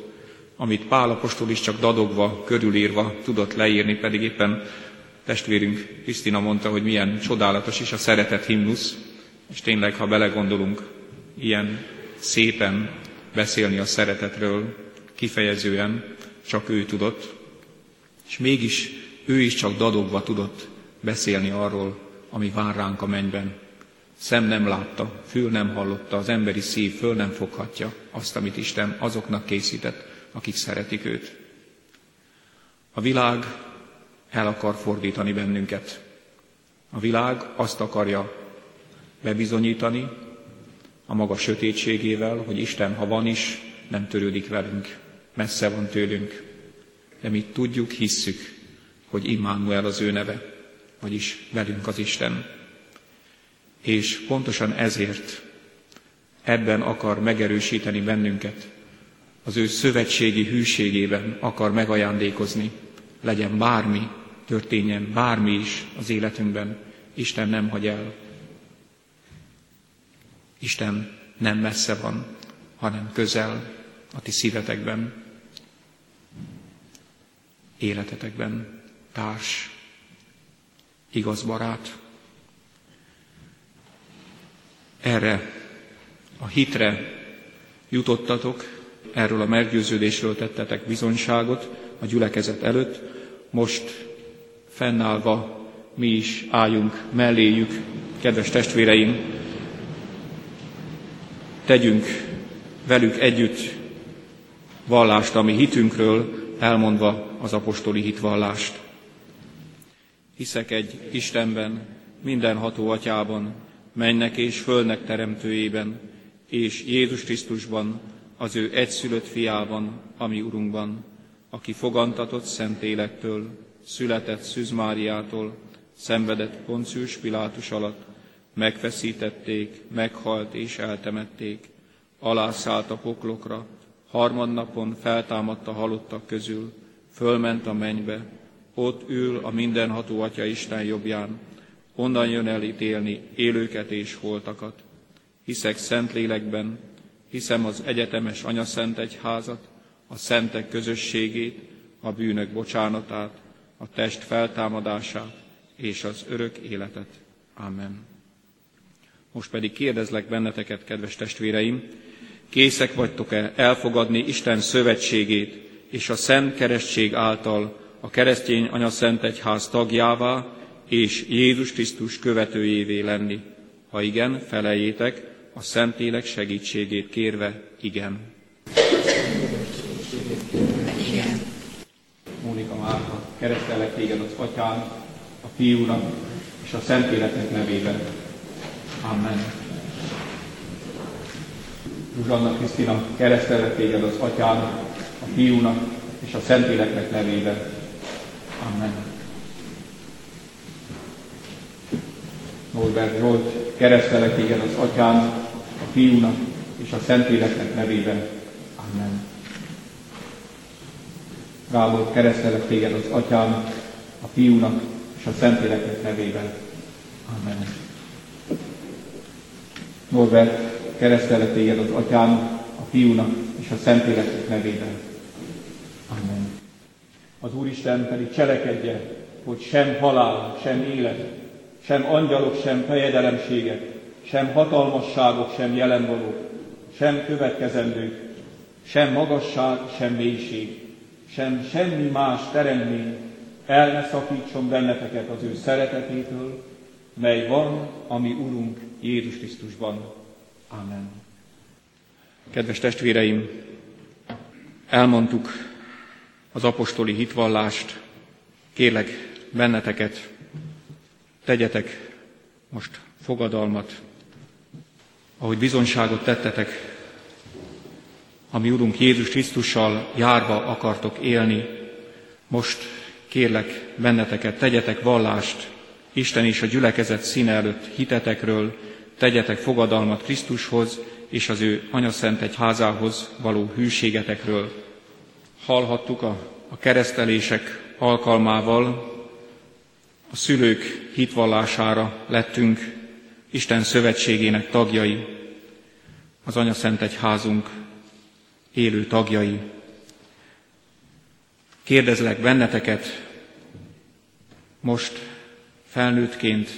amit Pál apostol is csak dadogva, körülírva tudott leírni, pedig éppen testvérünk Krisztina mondta, hogy milyen csodálatos is a szeretet himnusz, és tényleg, ha belegondolunk, ilyen szépen beszélni a szeretetről, kifejezően csak ő tudott, és mégis ő is csak dadogva tudott beszélni arról, ami vár ránk a mennyben. Szem nem látta, fül nem hallotta, az emberi szív föl nem foghatja azt, amit Isten azoknak készített, akik szeretik őt. A világ el akar fordítani bennünket. A világ azt akarja bebizonyítani a maga sötétségével, hogy Isten, ha van is, nem törődik velünk, messze van tőlünk. De mi tudjuk, hisszük, hogy Immanuel az ő neve, vagyis velünk az Isten. És pontosan ezért ebben akar megerősíteni bennünket, az ő szövetségi hűségében akar megajándékozni, legyen bármi, történjen bármi is az életünkben, Isten nem hagy el. Isten nem messze van, hanem közel a ti szívetekben, életetekben, társ, igaz barát. Erre a hitre jutottatok, erről a meggyőződésről tettetek bizonyságot a gyülekezet előtt, most fennállva mi is álljunk melléjük, kedves testvéreim, tegyünk velük együtt vallást, ami hitünkről, elmondva az apostoli hitvallást. Hiszek egy Istenben, mindenható atyában, mennek és fölnek teremtőjében, és Jézus Krisztusban, az ő egyszülött fiában, ami Urunkban, aki fogantatott Szentélektől, született Szűz Máriától, szenvedett Poncius Pilátus alatt, megfeszítették, meghalt és eltemették, alászállt a poklokra, harmadnapon feltámadt a halottak közül, fölment a mennybe, ott ül a mindenható Atya Isten jobbján, onnan jön el ítélni élőket és holtakat. Hiszek szent lélekben, hiszem az egyetemes anyaszent egyházat, a szentek közösségét, a bűnök bocsánatát, a test feltámadását és az örök életet. Amen. Most pedig kérdezlek benneteket, kedves testvéreim, készek vagytok-e elfogadni Isten szövetségét és a Szent Keresztség által a keresztény anya Szent Egyház tagjává és Jézus Krisztus követőjévé lenni? Ha igen, felejétek, a Szentlélek segítségét kérve igen. Mónika Márta, keresztelek téged az Atyán, a Fiúnak és a Szentléleknek nevében. Amen. Zsuzsanna Krisztina, keresztelek téged az Atyán, a Fiúnak és a Szentléleknek nevében. Amen. Norbert Zsolt, keresztelek téged az Atyán, a Fiúnak és a Szentléleknek nevében. Amen. Gábor, keresztelek téged az Atyán, a Fiúnak és a Szentléleknek nevében. Amen. Norbert, keresztelek téged az Atyán, a Fiúnak és a Szentléleknek nevében. Amen. Az Úristen pedig cselekedje, hogy sem halál, sem élet, sem angyalok, sem fejedelemségek, sem hatalmasságok, sem jelenvalók, sem következendők, sem magasság, sem mélység, sem semmi más teremtmény el ne szakítson benneteket az ő szeretetétől, mely van, ami Urunk Jézus Krisztusban. Amen. Kedves testvéreim, elmondtuk az apostoli hitvallást, kérlek benneteket, tegyetek most fogadalmat, ahogy bizonyságot tettetek, ami Urunk Jézus Krisztussal járva akartok élni, most kérlek benneteket, tegyetek vallást Isten és a gyülekezet színe előtt hitetekről, tegyetek fogadalmat Krisztushoz és az ő anyaszent egy házához való hűségetekről. Hallhattuk a, a keresztelések alkalmával, a szülők hitvallására lettünk Isten szövetségének tagjai, az anyaszent egy házunk élő tagjai. Kérdezlek benneteket, most felnőttként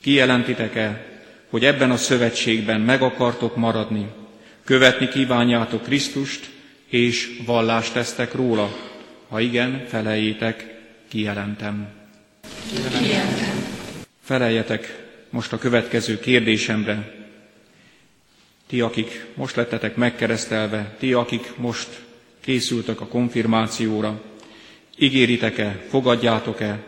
kijelentitek-e, hogy ebben a szövetségben meg akartok maradni, követni kívánjátok Krisztust, és vallást tesztek róla? Ha igen, felejétek, kijelentem. Kijelentem. Feleljetek most a következő kérdésemre. Ti, akik most lettetek megkeresztelve, ti, akik most készültek a konfirmációra, ígéritek-e, fogadjátok-e,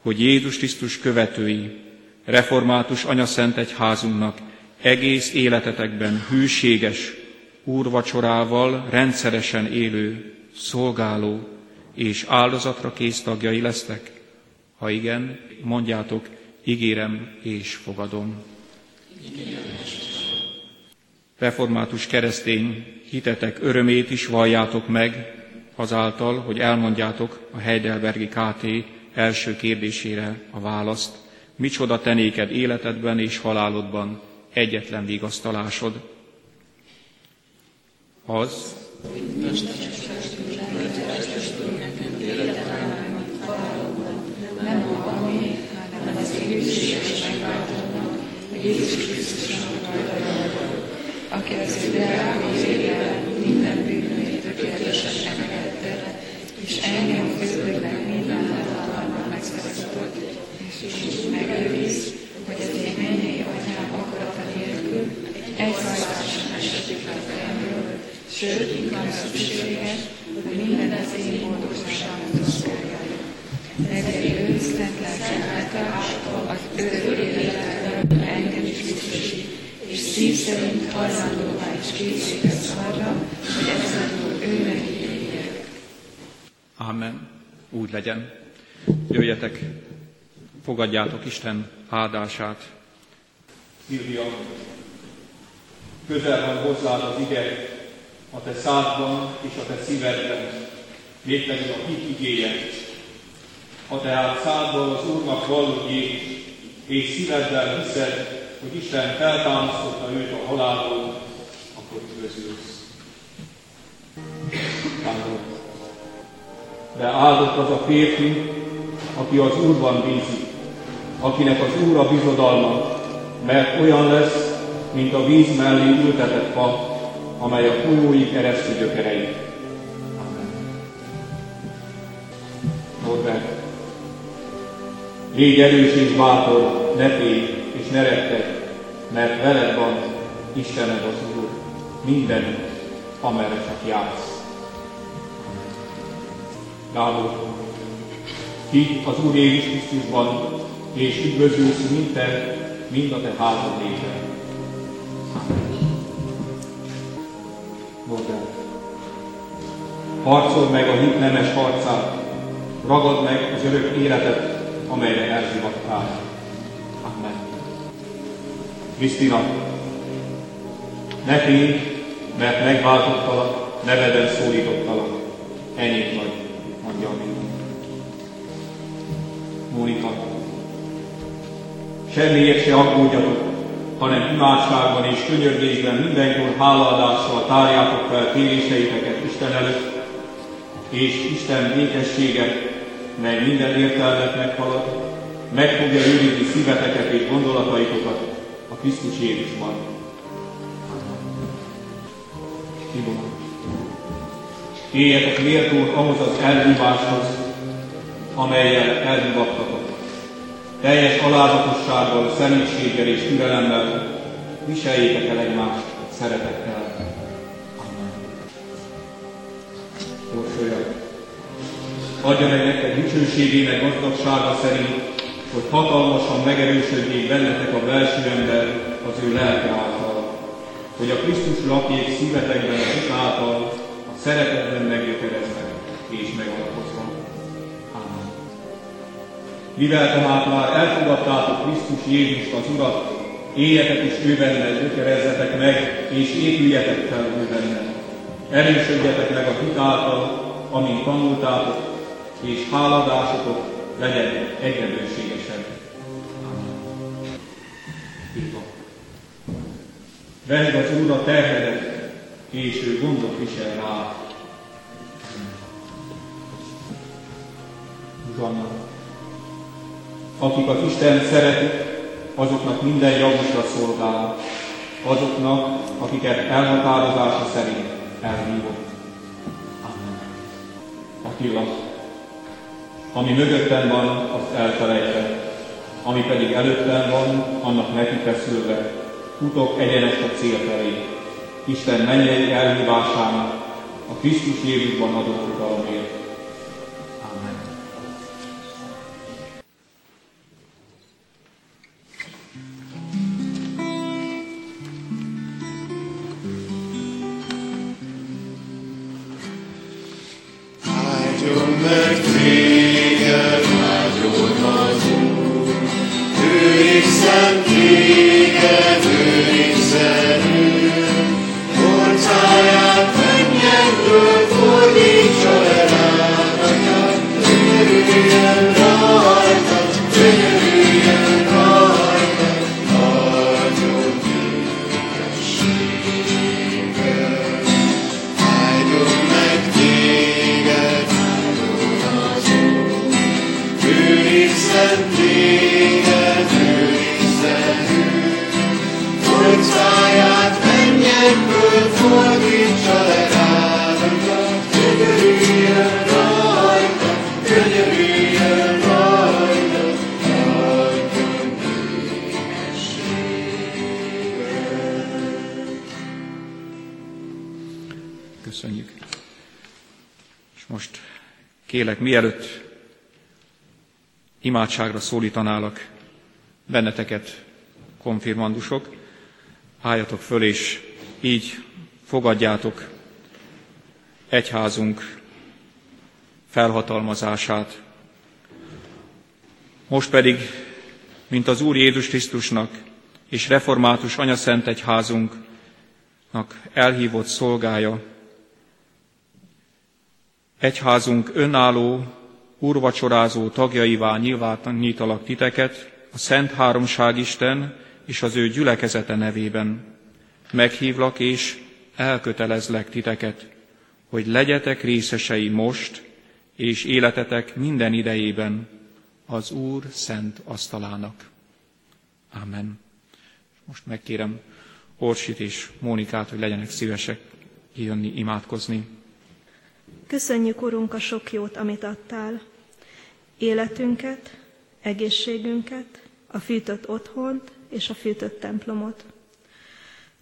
hogy Jézus Krisztus követői, református anyaszent egyházunknak egész életetekben hűséges, úrvacsorával rendszeresen élő, szolgáló és áldozatra kész tagjai lesztek? Ha igen, mondjátok, ígérem és fogadom. Református keresztény hitetek örömét is valljátok meg azáltal, hogy elmondjátok a Heidelbergi KT első kérdésére a választ, micsoda tenéked életedben és halálodban egyetlen vigasztalásod. Az, Jézus Krisztusnak aki az minden bűnét tökéletesen megette, és engem közülnek minden hatalmat megszabadított, és úgy megőriz, hogy az én mennyi atyám akarata nélkül egy rajzáson esetik szükséges, hogy minden az én boldogságomra szolgálja. Ezért ő szent lelkem az örök életben engem is biztosít, és szív szerint hajlandóvá is készséges arra, hogy ezzel ő neki Amen. Úgy legyen. Jöjjetek, fogadjátok Isten áldását. Szilvia, közel van hozzád az ige, a te szádban és a te szívedben, mégpedig a hit igéje. Ha tehát szádban az Úrnak vallod Jézus, és szíveddel hiszed, hogy Isten feltámasztotta őt a halálból, akkor üdvözülsz. De áldott az a férfi, aki az Úrban bízik, akinek az Úr a bizodalma, mert olyan lesz, mint a víz mellé ültetett fa, amely a folyói keresztül gyökerei. Norbert, légy erős és bátor, ne félj ne mert veled van Istened az Úr, minden, amerre csak jársz. Gábor, hidd az Úr Jézus Krisztusban, és üdvözülsz minden, mind a te házad létre. Harcol meg a hit nemes harcát, ragad meg az örök életet, amelyre elhívattál. Amen. Krisztina, ne félj, mert megváltottalak, neveden szólítottalak. Enyém vagy, mondja a Mónika, semmiért se aggódjatok, hanem imádságban és könyörgésben mindenkor hálaadással tárjátok fel kéréseiteket Isten előtt, és Isten békessége, mely minden értelmet meghalad, meg fogja őrizni szíveteket és gondolataitokat Krisztus Jézusban. Tibor. Éljetek méltóan ahhoz az elhíváshoz, amelyel elhívattatok. Teljes alázatossággal, személyiséggel és türelemmel viseljétek el egymást szeretettel. Amen. Jósolja. Adja meg nektek dicsőségének gazdagsága szerint, hogy hatalmasan megerősödjék bennetek a belső ember az ő lelke által, hogy a Krisztus lakjék szívetekben az által, a szeretetben meggyökerezve és megalapozva. Amen. Mivel tehát már elfogadtátok Krisztus Jézust az Urat, éljetek is ő benne, gyökerezzetek meg, és épüljetek fel ő benne. Erősödjetek meg a hit által, amint tanultátok, és háladásotok legyen egyre bőségesebb. Vedd az Úr a terhedet, és ő gondot visel rá. Zsanna. Akik az Isten szeretik, azoknak minden javusra szolgál, azoknak, akiket elhatározása szerint elhívott. Amen. Attila, ami mögöttem van, azt elfelejtve, ami pedig előttem van, annak neki feszülve, futok egyenes a cél felé, Isten mennyei elhívásának, a Krisztus Jézusban adott utalomért. Imádságra szólítanálak benneteket, konfirmandusok, álljatok föl, és így fogadjátok egyházunk felhatalmazását. Most pedig, mint az Úr Jézus Krisztusnak és református anyaszent egyházunknak elhívott szolgája, Egyházunk önálló, úrvacsorázó tagjaivá nyilvánítalak titeket, a Szent Háromság Isten és az ő gyülekezete nevében. Meghívlak és elkötelezlek titeket, hogy legyetek részesei most és életetek minden idejében az Úr szent asztalának. Amen. Most megkérem Orsit és Mónikát, hogy legyenek szívesek jönni imádkozni. Köszönjük, Urunk, a sok jót, amit adtál. Életünket, egészségünket, a fűtött otthont és a fűtött templomot.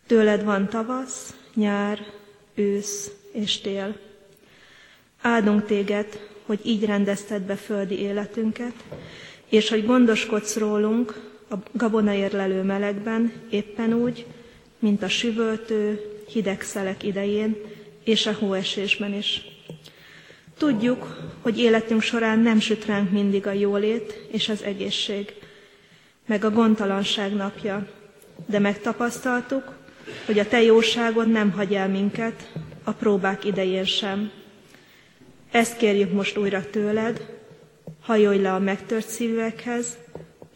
Tőled van tavasz, nyár, ősz és tél. Áldunk téged, hogy így rendezted be földi életünket, és hogy gondoskodsz rólunk a gabonaérlelő melegben éppen úgy, mint a süvöltő, hideg szelek idején és a hóesésben is. Tudjuk, hogy életünk során nem süt ránk mindig a jólét és az egészség, meg a gondtalanság napja, de megtapasztaltuk, hogy a Te jóságod nem hagy el minket a próbák idején sem. Ezt kérjük most újra tőled, hajolj le a megtört szívekhez,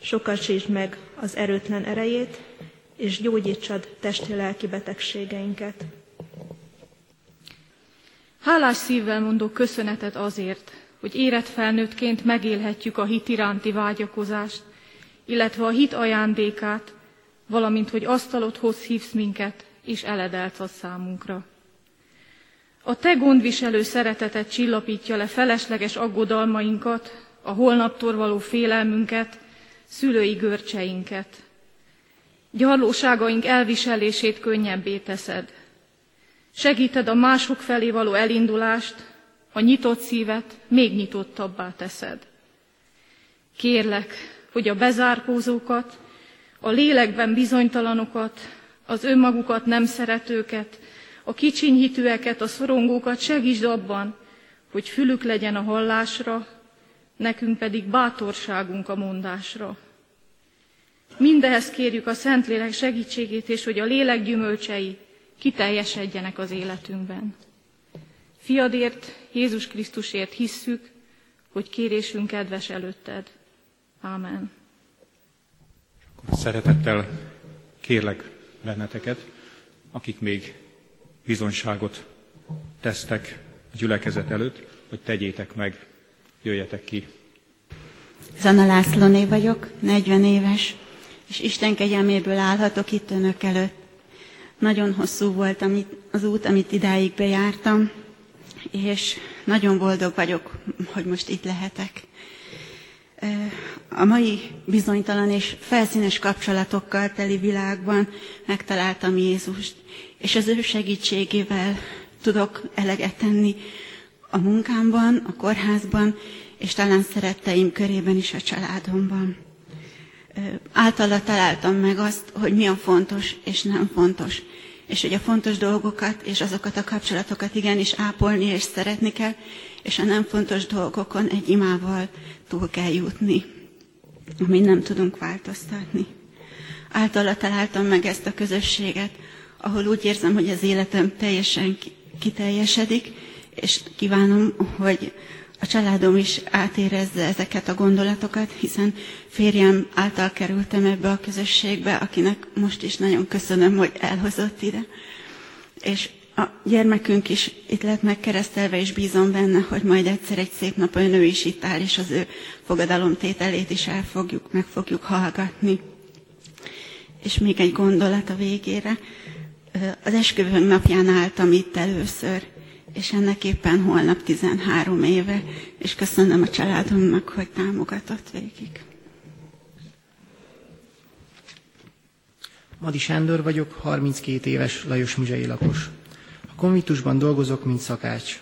sokasítsd meg az erőtlen erejét, és gyógyítsad testi-lelki betegségeinket. Hálás szívvel mondok köszönetet azért, hogy érett felnőttként megélhetjük a hit iránti vágyakozást, illetve a hit ajándékát, valamint hogy asztalodhoz hívsz minket, és eledelsz a számunkra. A te gondviselő szeretetet csillapítja le felesleges aggodalmainkat, a holnaptól való félelmünket, szülői görcseinket. Gyarlóságaink elviselését könnyebbé teszed. Segíted a mások felé való elindulást, a nyitott szívet még nyitottabbá teszed. Kérlek, hogy a bezárkózókat, a lélekben bizonytalanokat, az önmagukat nem szeretőket, a kicsinyhitűeket, a szorongókat segítsd abban, hogy fülük legyen a hallásra, nekünk pedig bátorságunk a mondásra. Mindehez kérjük a Szentlélek segítségét, és hogy a lélek gyümölcsei kiteljesedjenek az életünkben. Fiadért, Jézus Krisztusért hisszük, hogy kérésünk kedves előtted. Ámen. Szeretettel kérlek benneteket, akik még bizonyságot tesztek a gyülekezet előtt, hogy tegyétek meg, jöjjetek ki. Zana Lászlóné vagyok, 40 éves, és Isten kegyelméből állhatok itt önök előtt. Nagyon hosszú volt amit, az út, amit idáig bejártam, és nagyon boldog vagyok, hogy most itt lehetek. A mai bizonytalan és felszínes kapcsolatokkal teli világban megtaláltam Jézust, és az ő segítségével tudok eleget tenni a munkámban, a kórházban, és talán szeretteim körében is a családomban. Általa találtam meg azt, hogy mi a fontos és nem fontos, és hogy a fontos dolgokat és azokat a kapcsolatokat igenis ápolni és szeretni kell, és a nem fontos dolgokon egy imával túl kell jutni, amit nem tudunk változtatni. Általa találtam meg ezt a közösséget, ahol úgy érzem, hogy az életem teljesen kiteljesedik, és kívánom, hogy a családom is átérezze ezeket a gondolatokat, hiszen férjem által kerültem ebbe a közösségbe, akinek most is nagyon köszönöm, hogy elhozott ide. És a gyermekünk is itt lett megkeresztelve, és bízom benne, hogy majd egyszer egy szép napon ő is itt áll, és az ő fogadalomtételét is el fogjuk, meg fogjuk hallgatni. És még egy gondolat a végére. Az esküvőnk napján álltam itt először, és ennek éppen holnap 13 éve, és köszönöm a családomnak, hogy támogatott végig. Madi Sándor vagyok, 32 éves Lajos Muzsai lakos. A konvitusban dolgozok, mint szakács.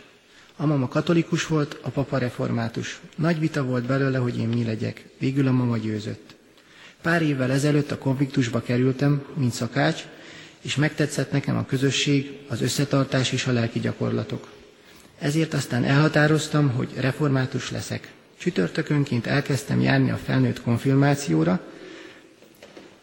A mama katolikus volt, a papa református. Nagy vita volt belőle, hogy én mi legyek. Végül a mama győzött. Pár évvel ezelőtt a konfliktusba kerültem, mint szakács, és megtetszett nekem a közösség, az összetartás és a lelki gyakorlatok. Ezért aztán elhatároztam, hogy református leszek. Csütörtökönként elkezdtem járni a felnőtt konfirmációra.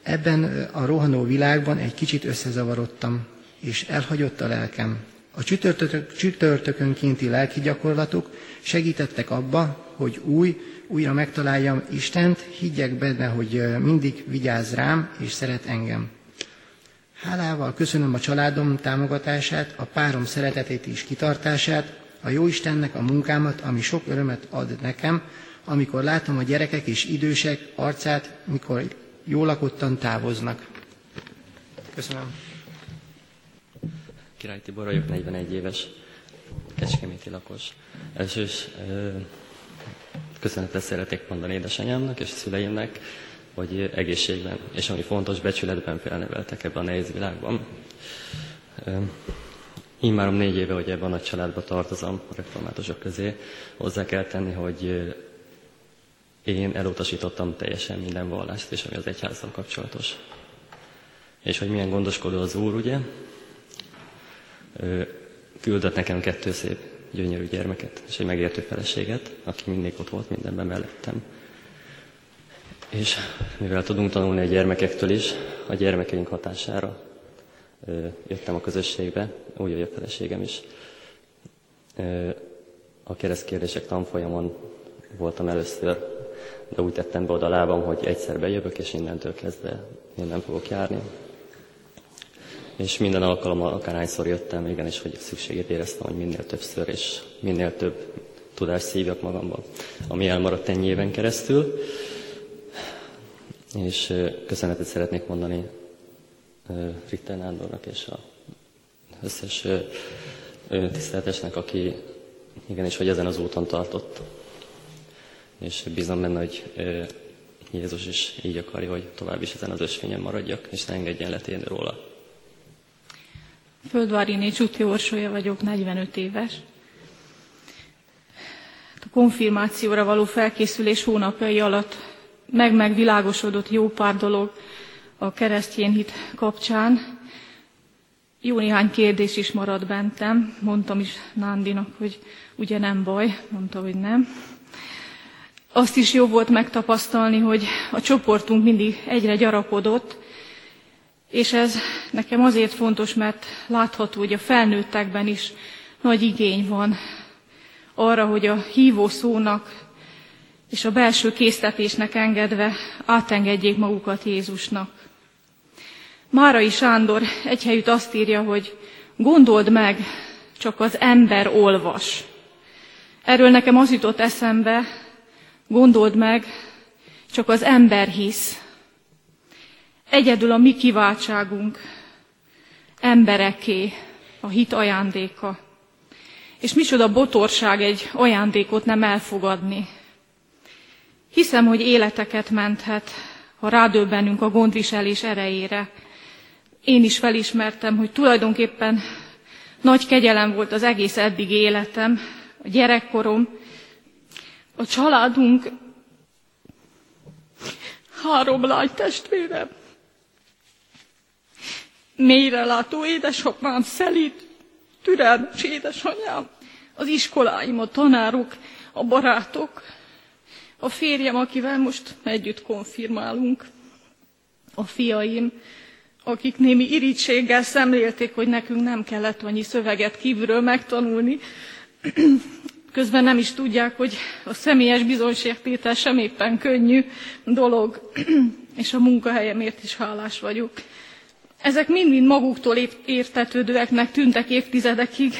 Ebben a rohanó világban egy kicsit összezavarodtam, és elhagyott a lelkem. A csütörtök, csütörtökönkénti lelki gyakorlatok segítettek abba, hogy új, újra megtaláljam Istent, higgyek benne, hogy mindig vigyáz rám, és szeret engem. Hálával köszönöm a családom támogatását, a párom szeretetét és kitartását, a Jóistennek a munkámat, ami sok örömet ad nekem, amikor látom a gyerekek és idősek arcát, mikor jól lakottan távoznak. Köszönöm. Király Tibor vagyok, 41 éves, kecskeméti lakos. Első is ö, köszönetet szeretnék mondani édesanyámnak és szüleimnek, hogy egészségben, és ami fontos, becsületben felneveltek ebben a nehéz világban. Én már négy éve, hogy ebben a nagy családban tartozom, a reformátusok közé. Hozzá kell tenni, hogy én elutasítottam teljesen minden vallást, és ami az egyházzal kapcsolatos. És hogy milyen gondoskodó az Úr, ugye? küldött nekem kettő szép, gyönyörű gyermeket, és egy megértő feleséget, aki mindig ott volt mindenben mellettem. És mivel tudunk tanulni a gyermekektől is, a gyermekeink hatására jöttem a közösségbe, úgy, hogy a feleségem is. A keresztkérdések tanfolyamon voltam először, de úgy tettem be oda a lábam, hogy egyszer bejövök, és innentől kezdve minden fogok járni. És minden alkalommal, akárhányszor jöttem, igenis, hogy szükségét éreztem, hogy minél többször és minél több tudást szívjak magamban, ami elmaradt ennyi éven keresztül. És köszönetet szeretnék mondani Ritter Nándornak és a összes tiszteletesnek, aki igenis, hogy ezen az úton tartott. És bízom benne, hogy Jézus is így akarja, hogy tovább is ezen az ösvényen maradjak, és ne engedjen letérni róla. Földváriné Csuti Orsolya vagyok, 45 éves. A konfirmációra való felkészülés hónapjai alatt meg-megvilágosodott jó pár dolog a keresztény hit kapcsán. Jó néhány kérdés is maradt bentem. Mondtam is Nándinak, hogy ugye nem baj. Mondta, hogy nem. Azt is jó volt megtapasztalni, hogy a csoportunk mindig egyre gyarapodott, és ez nekem azért fontos, mert látható, hogy a felnőttekben is nagy igény van arra, hogy a hívó szónak és a belső késztetésnek engedve átengedjék magukat Jézusnak. Márai Sándor egy helyütt azt írja, hogy gondold meg, csak az ember olvas. Erről nekem az jutott eszembe, gondold meg, csak az ember hisz. Egyedül a mi kiváltságunk embereké, a hit ajándéka. És micsoda botorság egy ajándékot nem elfogadni. Hiszem, hogy életeket menthet, ha rádöbbenünk a gondviselés erejére. Én is felismertem, hogy tulajdonképpen nagy kegyelem volt az egész eddig életem, a gyerekkorom, a családunk, három lány testvérem, mélyre látó édesapám, szelít, türelmes édesanyám, az iskoláim, a tanárok, a barátok, a férjem, akivel most együtt konfirmálunk, a fiaim, akik némi irítséggel szemlélték, hogy nekünk nem kellett annyi szöveget kívülről megtanulni, közben nem is tudják, hogy a személyes bizonyságtétel sem éppen könnyű dolog, és a munkahelyemért is hálás vagyok. Ezek mind-mind maguktól értetődőeknek tűntek évtizedekig.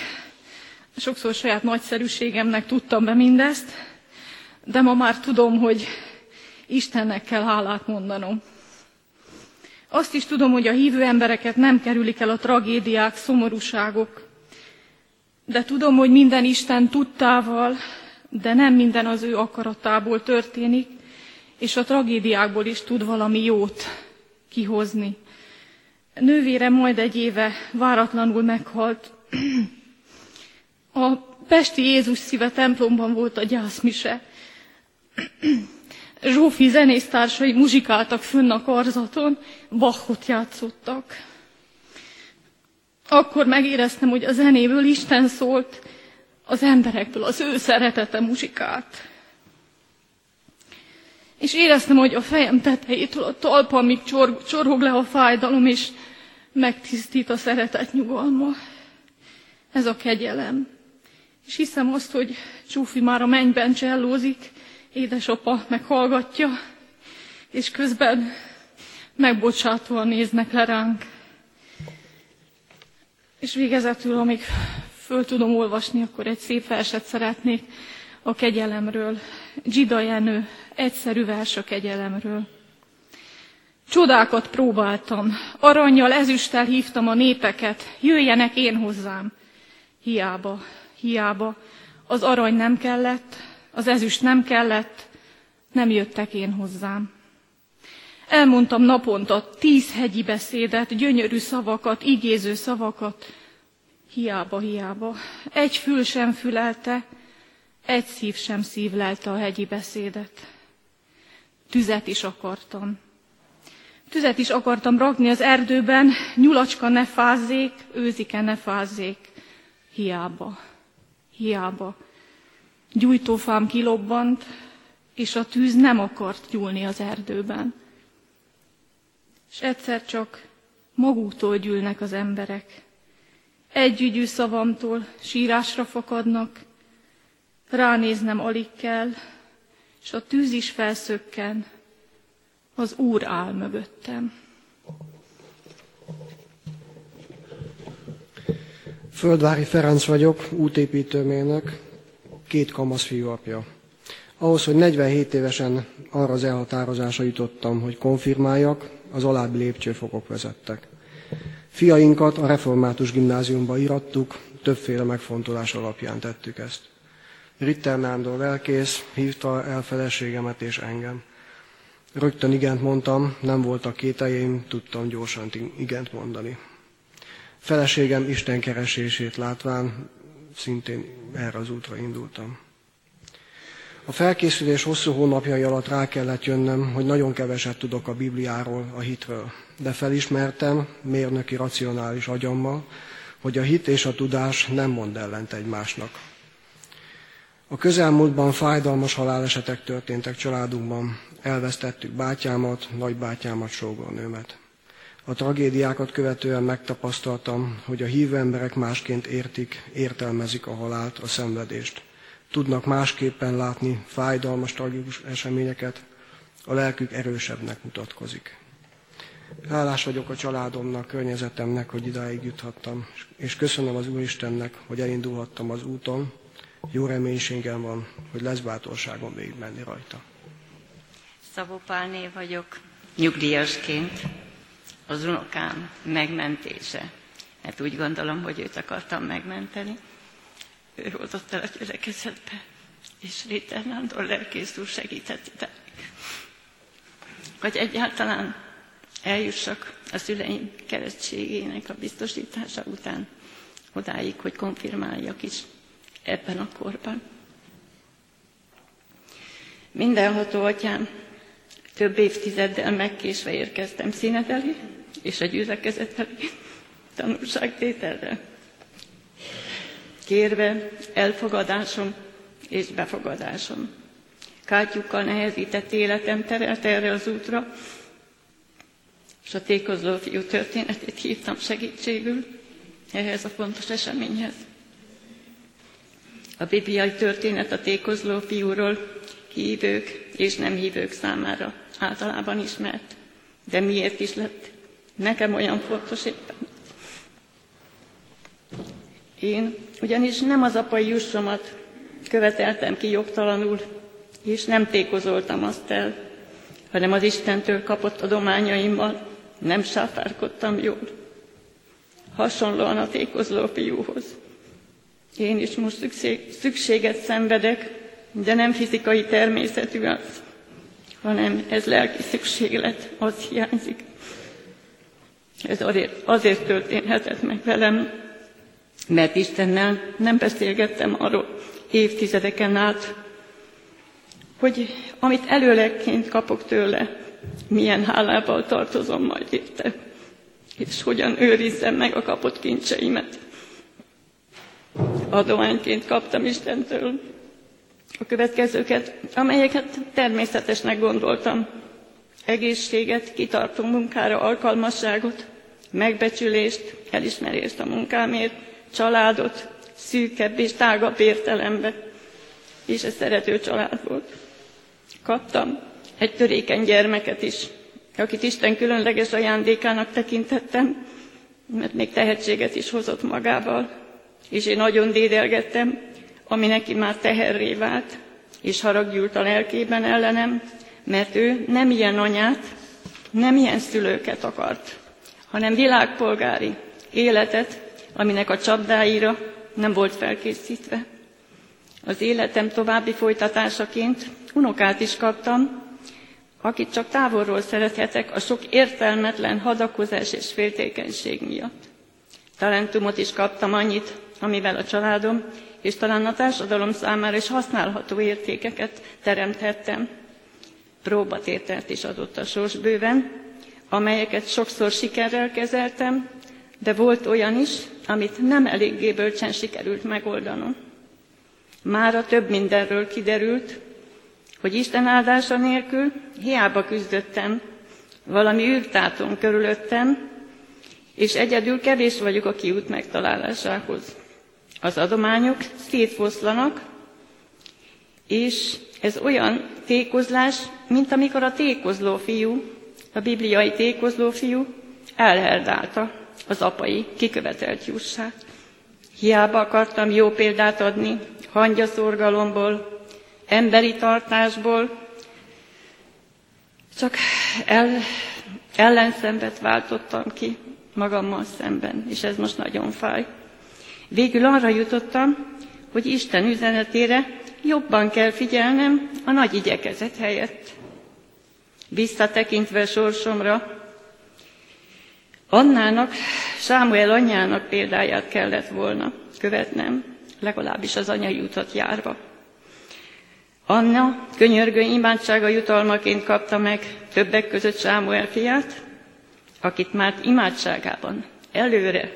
Sokszor saját nagyszerűségemnek tudtam be mindezt, de ma már tudom, hogy Istennek kell hálát mondanom. Azt is tudom, hogy a hívő embereket nem kerülik el a tragédiák, szomorúságok. De tudom, hogy minden Isten tudtával, de nem minden az ő akaratából történik, és a tragédiákból is tud valami jót kihozni. Nővére majd egy éve váratlanul meghalt. A Pesti Jézus szíve templomban volt a gyászmise. Zsófi zenésztársai muzsikáltak fönn a karzaton, Bachot játszottak. Akkor megéreztem, hogy a zenéből Isten szólt, az emberekből az ő szeretete muzsikát. És éreztem, hogy a fejem tetejétől a talpamig csor, csorog le a fájdalom, és megtisztít a szeretet nyugalma. Ez a kegyelem. És hiszem azt, hogy Csúfi már a mennyben csellózik, édesapa meghallgatja, és közben megbocsátóan néznek le ránk. És végezetül, amíg föl tudom olvasni, akkor egy szép verset szeretnék a kegyelemről. Gida Jenő, egyszerű vers a kegyelemről. Csodákat próbáltam, aranyjal, ezüsttel hívtam a népeket, jöjjenek én hozzám. Hiába, hiába, az arany nem kellett, az ezüst nem kellett, nem jöttek én hozzám. Elmondtam naponta tíz hegyi beszédet, gyönyörű szavakat, igéző szavakat. Hiába, hiába. Egy fül sem fülelte, egy szív sem szívlelte a hegyi beszédet. Tüzet is akartam. Tüzet is akartam rakni az erdőben, nyulacska ne fázzék, őzike ne fázzék. Hiába, hiába. Gyújtófám kilobbant, és a tűz nem akart gyúlni az erdőben. És egyszer csak maguktól gyűlnek az emberek. Együgyű szavamtól sírásra fakadnak, ránéznem alig kell, és a tűz is felszökken, az Úr áll mögöttem. Földvári Ferenc vagyok, útépítőmérnök, két kamasz fiú apja. Ahhoz, hogy 47 évesen arra az elhatározásra jutottam, hogy konfirmáljak, az alábbi lépcsőfokok vezettek. Fiainkat a református gimnáziumba irattuk, többféle megfontolás alapján tettük ezt. Ritter Nándor lelkész hívta el feleségemet és engem. Rögtön igent mondtam, nem voltak kételjeim, tudtam gyorsan igent mondani. Feleségem Isten keresését látván szintén erre az útra indultam. A felkészülés hosszú hónapjai alatt rá kellett jönnöm, hogy nagyon keveset tudok a Bibliáról, a hitről, de felismertem mérnöki racionális agyammal, hogy a hit és a tudás nem mond ellent egymásnak. A közelmúltban fájdalmas halálesetek történtek családunkban. Elvesztettük bátyámat, nagybátyámat, sógornőmet. A tragédiákat követően megtapasztaltam, hogy a hívő emberek másként értik, értelmezik a halált, a szenvedést. Tudnak másképpen látni fájdalmas, tragikus eseményeket, a lelkük erősebbnek mutatkozik. Hálás vagyok a családomnak, környezetemnek, hogy idáig juthattam, és köszönöm az Úristennek, hogy elindulhattam az úton. Jó reménységem van, hogy lesz bátorságom végigmenni rajta. Szabó Pálné vagyok, nyugdíjasként az unokám megmentése. Mert úgy gondolom, hogy őt akartam megmenteni. Ő volt ott a gyülekezetben, és Ritter Nándor lelkész úr segített ide. Hogy egyáltalán eljussak a szüleim keresztségének a biztosítása után odáig, hogy konfirmáljak is ebben a korban. Mindenható atyám, több évtizeddel megkésve érkeztem színed elé, és a gyülekezet elé tanulságtételre. Kérve elfogadásom és befogadásom. Kátyukkal nehezített életem terelt erre az útra, és a tékozló fiú történetét hívtam segítségül ehhez a fontos eseményhez. A bibliai történet a tékozló fiúról hívők és nem hívők számára általában ismert. De miért is lett nekem olyan fontos éppen? Én ugyanis nem az apai jussomat követeltem ki jogtalanul, és nem tékozoltam azt el, hanem az Istentől kapott adományaimmal nem sáfárkodtam jól. Hasonlóan a tékozló fiúhoz. Én is most szükség, szükséget szenvedek, de nem fizikai természetű az, hanem ez lelki szükséglet, az hiányzik. Ez azért, azért történhetett meg velem, mert Istennel nem beszélgettem arról évtizedeken át, hogy amit előlegként kapok tőle, milyen hálával tartozom majd érte, és hogyan őrizzem meg a kapott kincseimet. Adományként kaptam Istentől a következőket, amelyeket természetesnek gondoltam. Egészséget, kitartó munkára alkalmasságot, megbecsülést, elismerést a munkámért, családot, szűkebb és tágabb értelembe, és ez szerető család volt. Kaptam egy törékeny gyermeket is, akit Isten különleges ajándékának tekintettem, mert még tehetséget is hozott magával, és én nagyon dédelgettem, ami neki már teherré vált, és harag gyűlt a lelkében ellenem, mert ő nem ilyen anyát, nem ilyen szülőket akart, hanem világpolgári életet, aminek a csapdáira nem volt felkészítve. Az életem további folytatásaként unokát is kaptam, akit csak távolról szerethetek a sok értelmetlen hadakozás és féltékenység miatt. Talentumot is kaptam annyit, amivel a családom és talán a társadalom számára is használható értékeket teremthettem. Próbatételt is adott a sors bőven, amelyeket sokszor sikerrel kezeltem, de volt olyan is, amit nem eléggé bölcsen sikerült megoldanom. Mára több mindenről kiderült, hogy Isten áldása nélkül hiába küzdöttem, valami űrtátom körülöttem, és egyedül kevés vagyok a kiút megtalálásához. Az adományok szétfoszlanak, és ez olyan tékozlás, mint amikor a tékozló fiú, a bibliai tékozló fiú elherdálta az apai kikövetelt jussát. Hiába akartam jó példát adni, hangyaszorgalomból, emberi tartásból, csak el, ellenszembet váltottam ki magammal szemben, és ez most nagyon fáj. Végül arra jutottam, hogy Isten üzenetére jobban kell figyelnem a nagy igyekezet helyett. Visszatekintve sorsomra, Annának, Sámuel anyjának példáját kellett volna követnem, legalábbis az anyai utat járva. Anna könyörgő imádsága jutalmaként kapta meg többek között Sámuel fiát, akit már imádságában előre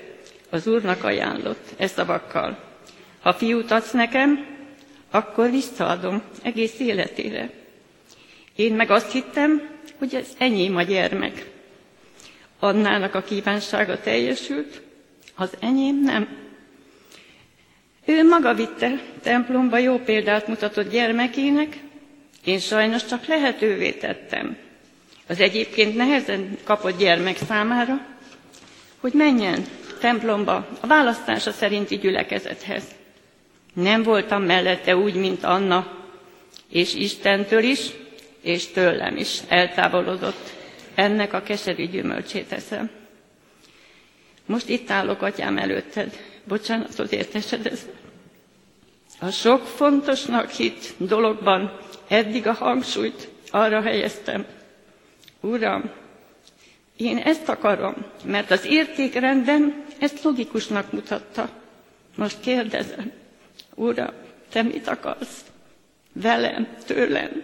az Úrnak ajánlott e szavakkal. Ha fiút adsz nekem, akkor visszaadom egész életére. Én meg azt hittem, hogy ez enyém a gyermek. Annának a kívánsága teljesült, az enyém nem. Ő maga vitte templomba jó példát mutatott gyermekének, én sajnos csak lehetővé tettem az egyébként nehezen kapott gyermek számára, hogy menjen templomba a választása szerinti gyülekezethez. Nem voltam mellette úgy, mint Anna, és Istentől is, és tőlem is eltávolodott. Ennek a keserű gyümölcsét eszem. Most itt állok atyám előtted, bocsánatot értesedezve. A sok fontosnak hit dologban eddig a hangsúlyt arra helyeztem. Uram, én ezt akarom, mert az értékrendem ezt logikusnak mutatta. Most kérdezem, Uram, te mit akarsz? Velem, tőlem.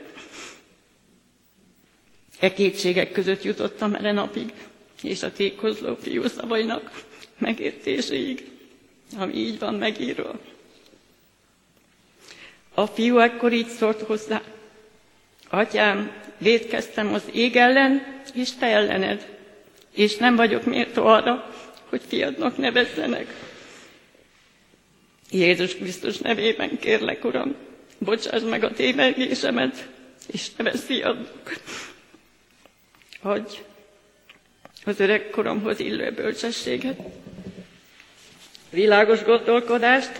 E kétségek között jutottam erre napig, és a tékozló fiú szavainak megértéséig, ami így van megírva. A fiú ekkor így szólt hozzá, Atyám, védkeztem az ég ellen, és te ellened, és nem vagyok méltó arra, hogy fiadnak nevezzenek. Jézus Krisztus nevében kérlek, Uram, bocsáss meg a tévegésemet, és nevez fiadnak. Adj az öreg koromhoz illő bölcsességet, világos gondolkodást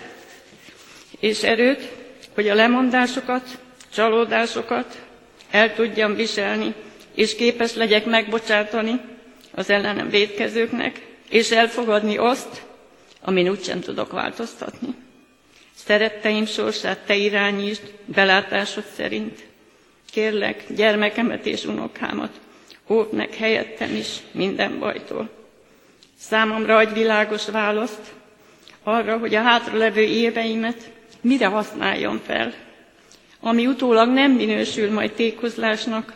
és erőt, hogy a lemondásokat, csalódásokat el tudjam viselni, és képes legyek megbocsátani az ellenem védkezőknek, és elfogadni azt, amin úgysem tudok változtatni. Szeretteim sorsát te irányítsd belátásod szerint. Kérlek, gyermekemet és unokámat, óvd meg helyettem is minden bajtól. Számomra adj világos választ arra, hogy a hátralevő éveimet mire használjam fel, ami utólag nem minősül majd tékozlásnak,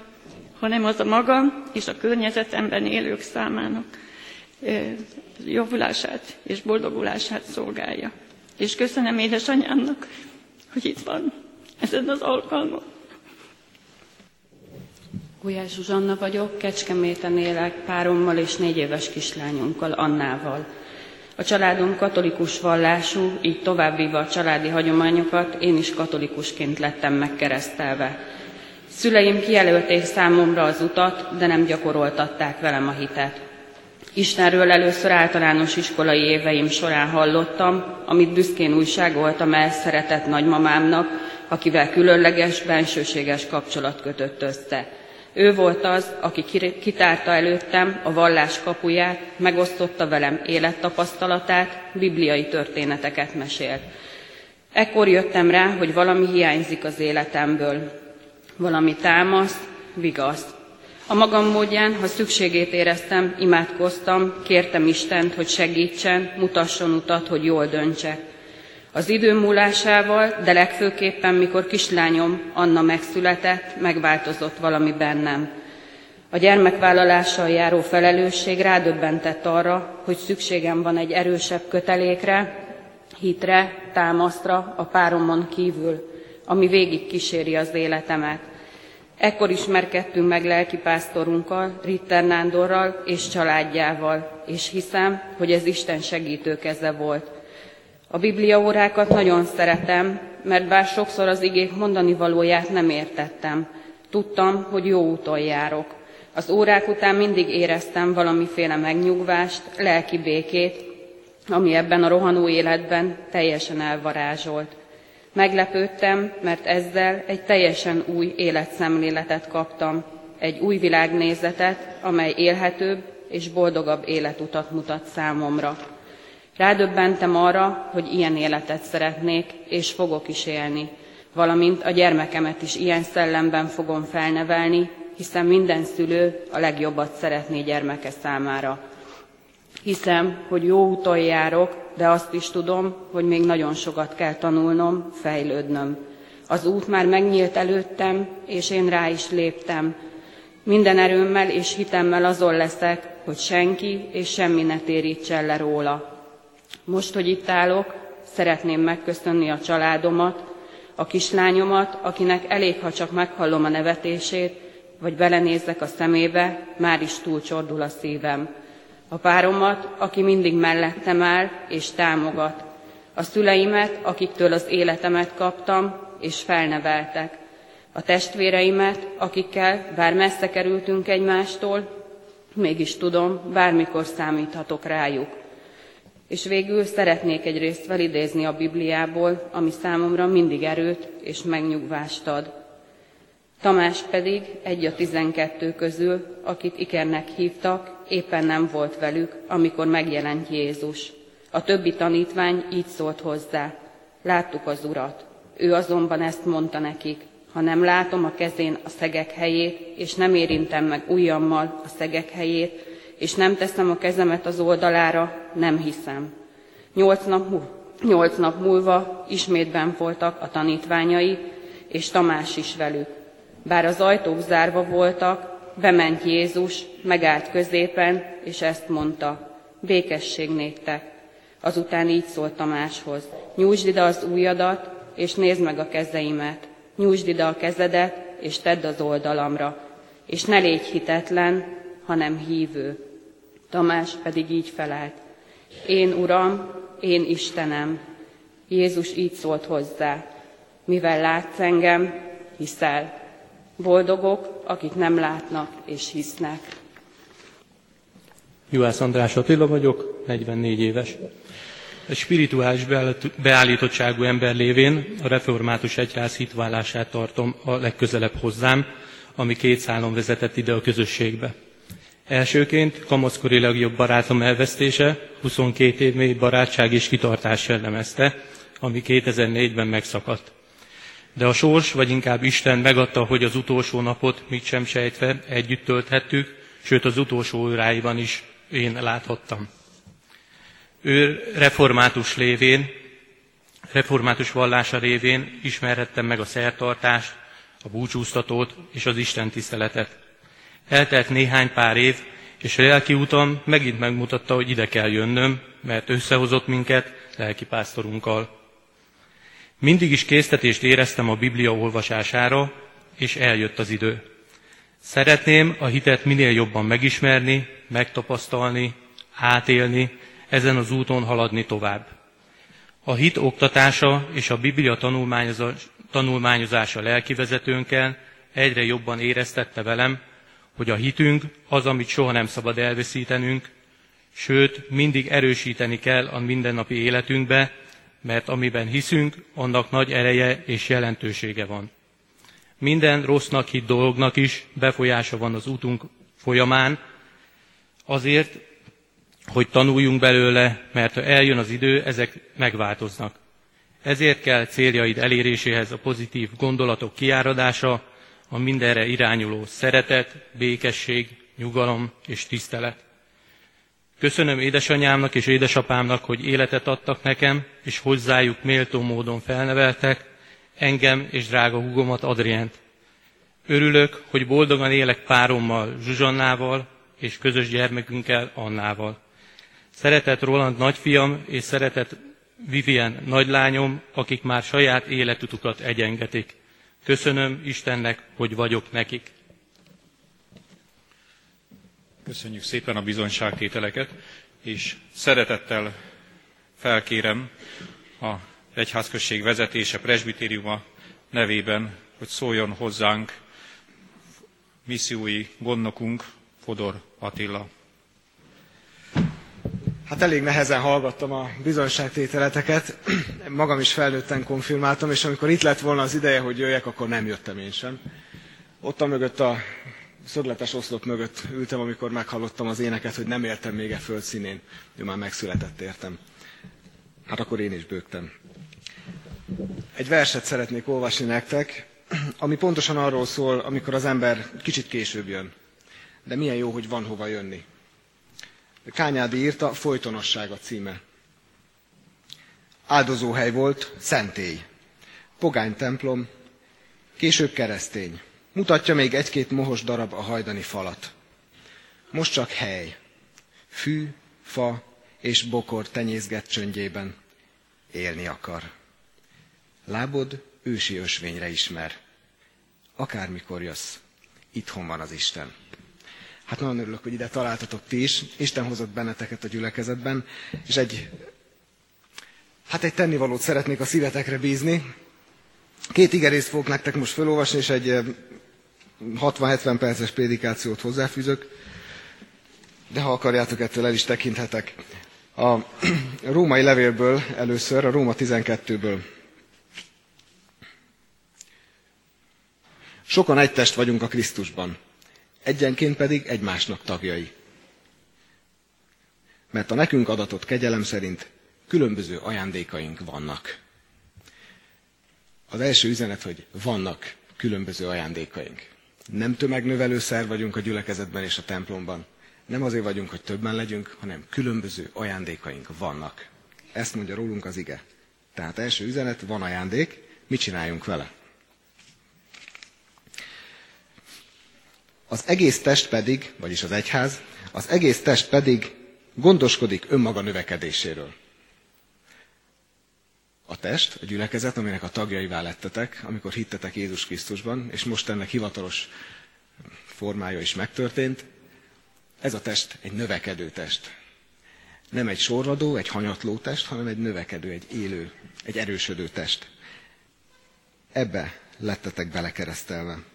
hanem az a magam és a környezetemben élők számának javulását és boldogulását szolgálja. És köszönöm édesanyámnak, hogy itt van ezen az alkalmon. Gulyás Zsuzsanna vagyok, Kecskeméten élek párommal és négy éves kislányunkkal, Annával. A családom katolikus vallású, így továbbvíva a családi hagyományokat, én is katolikusként lettem megkeresztelve. Szüleim kijelölték számomra az utat, de nem gyakoroltatták velem a hitet. Istenről először általános iskolai éveim során hallottam, amit büszkén újságoltam el szeretett nagymamámnak, akivel különleges, bensőséges kapcsolat kötött össze. Ő volt az, aki kitárta előttem a vallás kapuját, megosztotta velem élettapasztalatát, bibliai történeteket mesélt. Ekkor jöttem rá, hogy valami hiányzik az életemből. Valami támaszt, vigaszt. A magam módján, ha szükségét éreztem, imádkoztam, kértem Istent, hogy segítsen, mutasson utat, hogy jól döntsek. Az idő múlásával, de legfőképpen, mikor kislányom Anna megszületett, megváltozott valami bennem. A gyermekvállalással járó felelősség rádöbbentett arra, hogy szükségem van egy erősebb kötelékre, hitre, támasztra a páromon kívül, ami végig kíséri az életemet. Ekkor ismerkedtünk meg lelkipásztorunkkal, Ritter Nándorral és családjával, és hiszem, hogy ez Isten segítő keze volt. A bibliaórákat nagyon szeretem, mert bár sokszor az igék mondani valóját nem értettem, tudtam, hogy jó úton járok. Az órák után mindig éreztem valamiféle megnyugvást, lelki békét, ami ebben a rohanó életben teljesen elvarázsolt. Meglepődtem, mert ezzel egy teljesen új életszemléletet kaptam, egy új világnézetet, amely élhetőbb és boldogabb életutat mutat számomra. Rádöbbentem arra, hogy ilyen életet szeretnék, és fogok is élni, valamint a gyermekemet is ilyen szellemben fogom felnevelni, hiszen minden szülő a legjobbat szeretné gyermeke számára. Hiszem, hogy jó úton járok, de azt is tudom, hogy még nagyon sokat kell tanulnom, fejlődnöm. Az út már megnyílt előttem, és én rá is léptem. Minden erőmmel és hitemmel azon leszek, hogy senki és semmi ne térítsen le róla. Most, hogy itt állok, szeretném megköszönni a családomat, a kislányomat, akinek elég, ha csak meghallom a nevetését, vagy belenézek a szemébe, már is túlcsordul a szívem. A páromat, aki mindig mellettem áll és támogat, a szüleimet, akiktől az életemet kaptam és felneveltek, a testvéreimet, akikkel bár messze kerültünk egymástól, mégis tudom, bármikor számíthatok rájuk. És végül szeretnék egy részt felidézni a Bibliából, ami számomra mindig erőt és megnyugvást ad. Tamás pedig egy a tizenkettő közül, akit Ikernek hívtak, éppen nem volt velük, amikor megjelent Jézus. A többi tanítvány így szólt hozzá. Láttuk az Urat. Ő azonban ezt mondta nekik. Ha nem látom a kezén a szegek helyét, és nem érintem meg ujjammal a szegek helyét, és nem teszem a kezemet az oldalára, nem hiszem. Nyolc nap, nyolc nap múlva ismétben voltak a tanítványai, és Tamás is velük. Bár az ajtók zárva voltak, bement Jézus, megállt középen, és ezt mondta, békesség néktek. Azután így szólt Tamáshoz, nyújtsd ide az ujjadat, és nézd meg a kezeimet, nyújtsd ide a kezedet, és tedd az oldalamra, és ne légy hitetlen, hanem hívő. Tamás pedig így felelt, én Uram, én Istenem. Jézus így szólt hozzá, mivel látsz engem, hiszel. Boldogok, akik nem látnak és hisznek. Juhász András Attila vagyok, 44 éves. Egy spirituális beállítottságú ember lévén a református egyház hitvállását tartom a legközelebb hozzám, ami két szálon vezetett ide a közösségbe. Elsőként kamaszkori legjobb barátom elvesztése, 22 év mély barátság és kitartás jellemezte, ami 2004-ben megszakadt. De a sors, vagy inkább Isten megadta, hogy az utolsó napot mit sem sejtve együtt tölthettük, sőt az utolsó óráiban is én láthattam. Ő református lévén, református vallása révén ismerhettem meg a szertartást, a búcsúztatót és az Isten tiszteletet. Eltelt néhány pár év, és a lelki utam megint megmutatta, hogy ide kell jönnöm, mert összehozott minket lelkipásztorunkkal. Mindig is késztetést éreztem a Biblia olvasására, és eljött az idő. Szeretném a hitet minél jobban megismerni, megtapasztalni, átélni, ezen az úton haladni tovább. A hit oktatása és a Biblia tanulmányozása lelkivezetőnkkel egyre jobban éreztette velem, hogy a hitünk az, amit soha nem szabad elveszítenünk, sőt, mindig erősíteni kell a mindennapi életünkbe, mert amiben hiszünk, annak nagy ereje és jelentősége van. Minden rossznak hitt dolognak is befolyása van az útunk folyamán, azért, hogy tanuljunk belőle, mert ha eljön az idő, ezek megváltoznak. Ezért kell céljaid eléréséhez a pozitív gondolatok kiáradása, a mindenre irányuló szeretet, békesség, nyugalom és tisztelet. Köszönöm édesanyámnak és édesapámnak, hogy életet adtak nekem, és hozzájuk méltó módon felneveltek, engem és drága hugomat Adrient. Örülök, hogy boldogan élek párommal, Zsuzsannával, és közös gyermekünkkel, Annával. Szeretett Roland nagyfiam, és szeretett Vivien nagylányom, akik már saját életutukat egyengetik. Köszönöm Istennek, hogy vagyok nekik. Köszönjük szépen a bizonyságtételeket, és szeretettel felkérem a egyházközség vezetése, presbitériuma nevében, hogy szóljon hozzánk missziói gondnokunk, Fodor Attila. Hát elég nehezen hallgattam a bizonyságtételeteket, magam is felnőtten konfirmáltam, és amikor itt lett volna az ideje, hogy jöjjek, akkor nem jöttem én sem. Ott a mögött a szögletes oszlop mögött ültem, amikor meghallottam az éneket, hogy nem értem még e föld színén. Ő már megszületett értem. Hát akkor én is bőgtem. Egy verset szeretnék olvasni nektek, ami pontosan arról szól, amikor az ember kicsit később jön. De milyen jó, hogy van hova jönni. Kányádi írta, Folytonosság a címe. Áldozóhely volt, szentély. Pogány templom, később keresztény. Mutatja még egy-két mohos darab a hajdani falat. Most csak hely. Fű, fa és bokor tenyészget csöndjében. Élni akar. Lábod ősi ösvényre ismer. Akármikor jössz, itthon van az Isten. Hát nagyon örülök, hogy ide találtatok ti is. Isten hozott benneteket a gyülekezetben, és egy, hát egy tennivalót szeretnék a szívetekre bízni. Két igerészt fogok nektek most felolvasni, és egy 60-70 perces prédikációt hozzáfűzök, de ha akarjátok, ettől el is tekinthetek. A római levélből először, a Róma 12-ből. Sokan egy test vagyunk a Krisztusban, egyenként pedig egymásnak tagjai. Mert a nekünk adatott kegyelem szerint különböző ajándékaink vannak. Az első üzenet, hogy vannak különböző ajándékaink. Nem tömegnövelő szer vagyunk a gyülekezetben és a templomban. Nem azért vagyunk, hogy többen legyünk, hanem különböző ajándékaink vannak. Ezt mondja rólunk az ige. Tehát első üzenet, van ajándék, mit csináljunk vele? Az egész test pedig, vagyis az egyház, az egész test pedig gondoskodik önmaga növekedéséről. A test, a gyülekezet, aminek a tagjaivá lettetek, amikor hittetek Jézus Krisztusban, és most ennek hivatalos formája is megtörtént, ez a test egy növekedő test. Nem egy sorvadó, egy hanyatló test, hanem egy növekedő, egy élő, egy erősödő test. Ebbe lettetek belekeresztelve.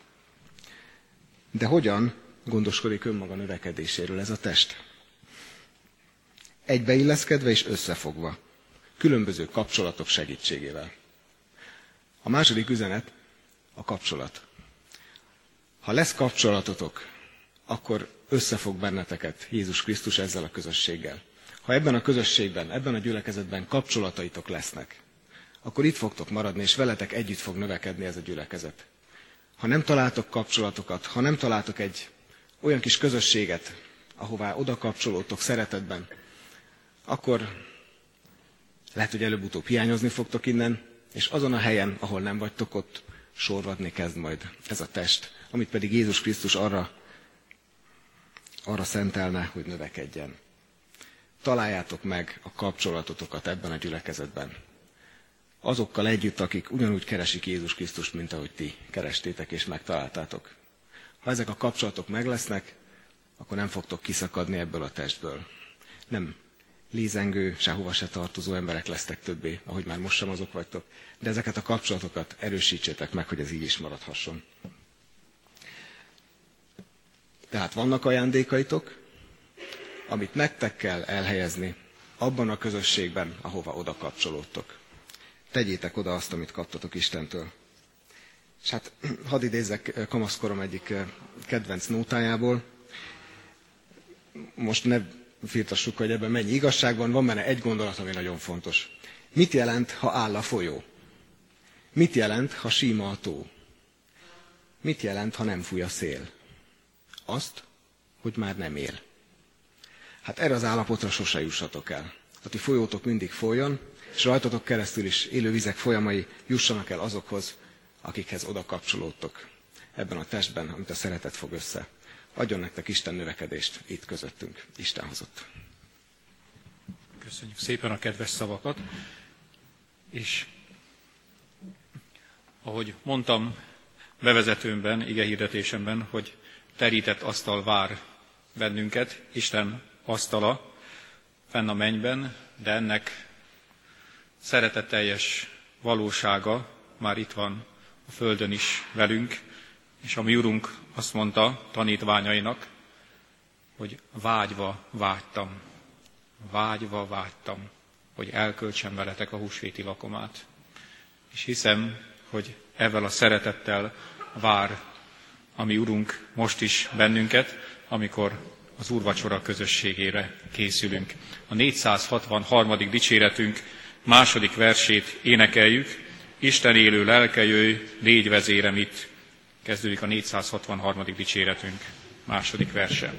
De hogyan gondoskodik önmaga növekedéséről ez a test? Egybeilleszkedve és összefogva. Különböző kapcsolatok segítségével. A második üzenet a kapcsolat. Ha lesz kapcsolatotok, akkor összefog benneteket Jézus Krisztus ezzel a közösséggel. Ha ebben a közösségben, ebben a gyülekezetben kapcsolataitok lesznek, akkor itt fogtok maradni, és veletek együtt fog növekedni ez a gyülekezet. Ha nem találtok kapcsolatokat, ha nem találtok egy olyan kis közösséget, ahová oda kapcsolódtok szeretetben, akkor lehet, hogy előbb-utóbb hiányozni fogtok innen, és azon a helyen, ahol nem vagytok ott, sorvadni kezd majd ez a test, amit pedig Jézus Krisztus arra, arra szentelne, hogy növekedjen. Találjátok meg a kapcsolatotokat ebben a gyülekezetben azokkal együtt, akik ugyanúgy keresik Jézus Krisztust, mint ahogy ti kerestétek és megtaláltátok. Ha ezek a kapcsolatok meglesznek, akkor nem fogtok kiszakadni ebből a testből. Nem lézengő, sehova se tartozó emberek lesztek többé, ahogy már most sem azok vagytok, de ezeket a kapcsolatokat erősítsétek meg, hogy ez így is maradhasson. Tehát vannak ajándékaitok, amit nektek kell elhelyezni abban a közösségben, ahova oda kapcsolódtok tegyétek oda azt, amit kaptatok Istentől. És hát hadd idézzek kamaszkorom egyik kedvenc nótájából. Most ne firtassuk, hogy ebben mennyi igazság van, van benne egy gondolat, ami nagyon fontos. Mit jelent, ha áll a folyó? Mit jelent, ha síma a tó? Mit jelent, ha nem fúj a szél? Azt, hogy már nem él. Hát erre az állapotra sose jussatok el. A ti folyótok mindig folyjon, és rajtatok keresztül is élő vizek folyamai jussanak el azokhoz, akikhez oda kapcsolódtok ebben a testben, amit a szeretet fog össze. Adjon nektek Isten növekedést itt közöttünk. Isten hozott. Köszönjük szépen a kedves szavakat. És ahogy mondtam bevezetőmben, igehirdetésemben, hogy terített asztal vár bennünket, Isten asztala fenn a mennyben, de ennek szeretetteljes valósága már itt van a Földön is velünk, és a mi Urunk azt mondta tanítványainak, hogy vágyva vágytam, vágyva vágytam, hogy elköltsem veletek a húsvéti lakomát. És hiszem, hogy ezzel a szeretettel vár a mi Urunk most is bennünket, amikor az Úrvacsora közösségére készülünk. A 463. dicséretünk második versét énekeljük, Isten élő lelke jöjj, légy vezérem itt. Kezdődik a 463. dicséretünk második verse.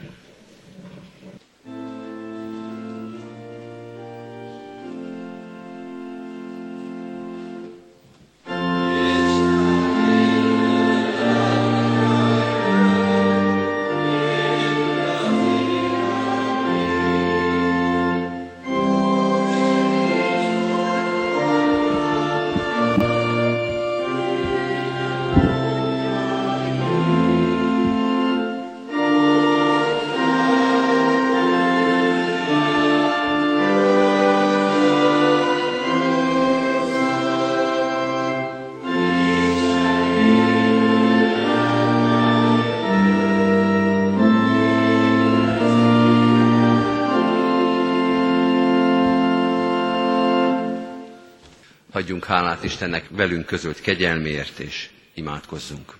Hálát Istennek velünk közölt kegyelméért, és imádkozzunk.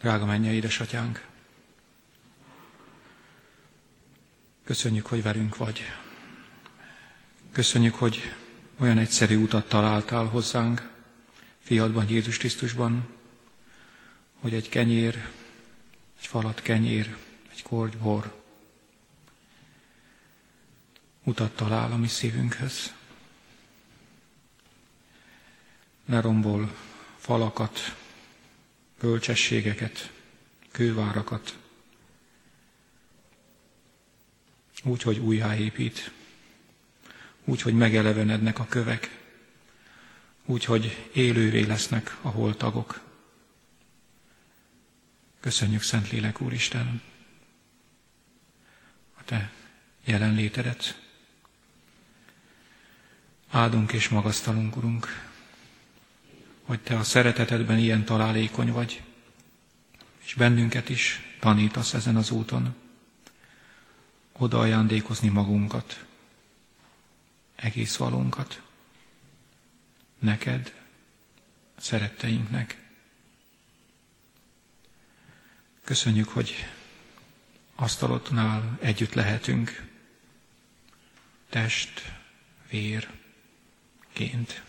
Drága mennyei édesatyánk, köszönjük, hogy velünk vagy. Köszönjük, hogy olyan egyszerű utat találtál hozzánk, fiadban, Jézus Krisztusban, hogy egy kenyér, egy falat kenyér, egy korgy bor utat talál a mi szívünkhöz. Lerombol falakat, bölcsességeket, kővárakat, úgy, hogy újjáépít, úgy, hogy megelevenednek a kövek, úgy, hogy élővé lesznek a holtagok. Köszönjük, Szentlélek Úristen, a Te jelenlétedet. Áldunk és magasztalunk, Urunk, hogy Te a szeretetedben ilyen találékony vagy, és bennünket is tanítasz ezen az úton, oda ajándékozni magunkat, egész valónkat, neked, szeretteinknek. Köszönjük, hogy asztalotnál együtt lehetünk, test, vér, ként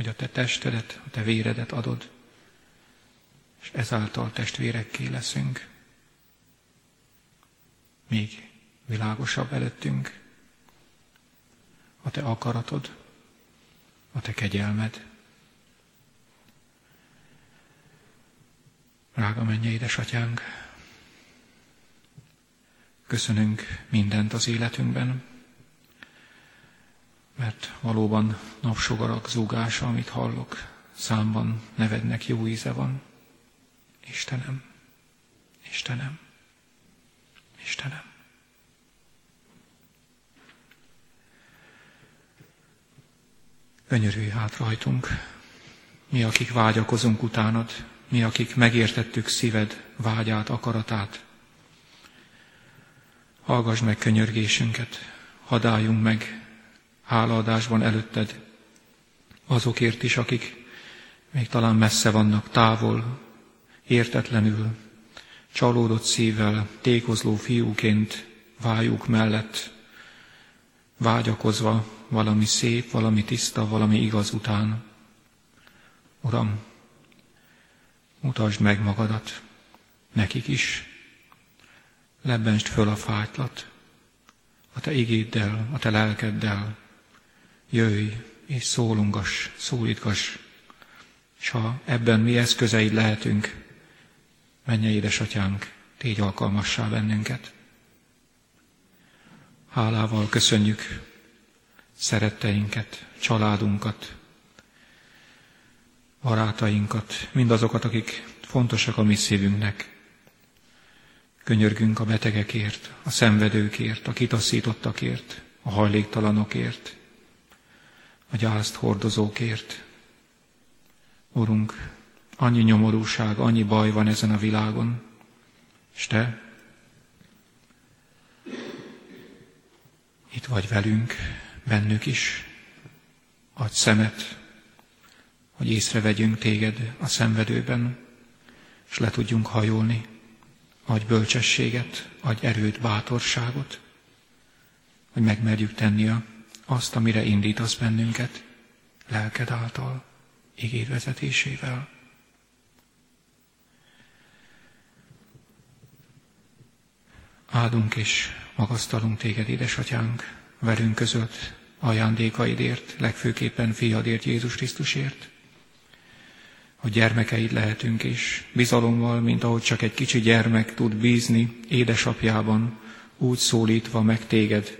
hogy a te testedet, a te véredet adod, és ezáltal testvérekké leszünk. Még világosabb előttünk a te akaratod, a te kegyelmed. Rága menje, édesatyánk, köszönünk mindent az életünkben, mert valóban napsugarak zúgása, amit hallok, számban nevednek jó íze van. Istenem, Istenem, Istenem. Könyörülj hát rajtunk, mi, akik vágyakozunk utánad, mi, akik megértettük szíved vágyát, akaratát. Hallgass meg könyörgésünket, hadáljunk meg hálaadásban előtted azokért is, akik még talán messze vannak, távol, értetlenül, csalódott szívvel, tékozló fiúként vájuk mellett, vágyakozva valami szép, valami tiszta, valami igaz után. Uram, mutasd meg magadat, nekik is, lebbenst föl a fájtlat, a te igéddel, a te lelkeddel, jöjj és szólungas, szólítgass, és ha ebben mi eszközeid lehetünk, menje édesatyánk, tégy alkalmassá bennünket. Hálával köszönjük szeretteinket, családunkat, barátainkat, mindazokat, akik fontosak a mi szívünknek. Könyörgünk a betegekért, a szenvedőkért, a kitaszítottakért, a hajléktalanokért, a gyászt hordozókért. Urunk, annyi nyomorúság, annyi baj van ezen a világon, és Te itt vagy velünk, bennük is. Adj szemet, hogy észrevegyünk Téged a szenvedőben, és le tudjunk hajolni. Adj bölcsességet, adj erőt, bátorságot, hogy megmerjük tenni azt, amire indítasz bennünket, lelked által, igéd vezetésével. Áldunk és magasztalunk téged, édesatyánk, velünk között ajándékaidért, legfőképpen fiadért, Jézus Krisztusért, hogy gyermekeid lehetünk, és bizalommal, mint ahogy csak egy kicsi gyermek tud bízni édesapjában, úgy szólítva meg téged,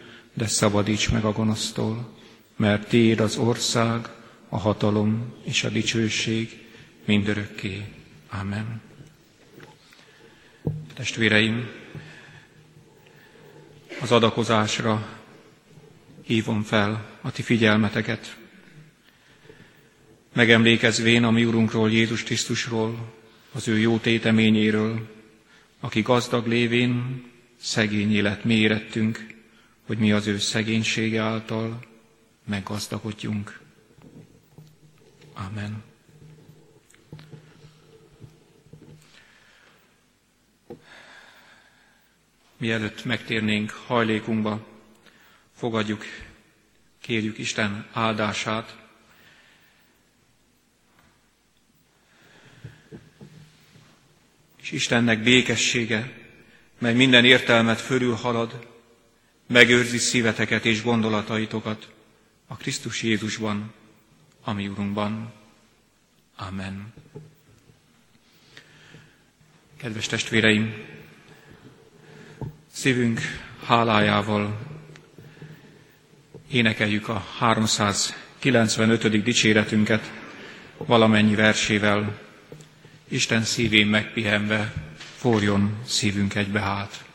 de szabadíts meg a gonosztól, mert Tiéd az ország, a hatalom és a dicsőség mindörökké. Amen. Testvéreim, az adakozásra hívom fel a ti figyelmeteket. Megemlékezvén a mi Urunkról, Jézus Krisztusról, az ő jó téteményéről, aki gazdag lévén szegény élet mérettünk, hogy mi az ő szegénysége által meggazdagodjunk. Amen. Mielőtt megtérnénk hajlékunkba, fogadjuk, kérjük Isten áldását. És Istennek békessége, mely minden értelmet fölülhalad, megőrzi szíveteket és gondolataitokat a Krisztus Jézusban, ami Urunkban. Amen. Kedves testvéreim, szívünk hálájával énekeljük a 395. dicséretünket valamennyi versével, Isten szívén megpihenve forjon szívünk egybe hát.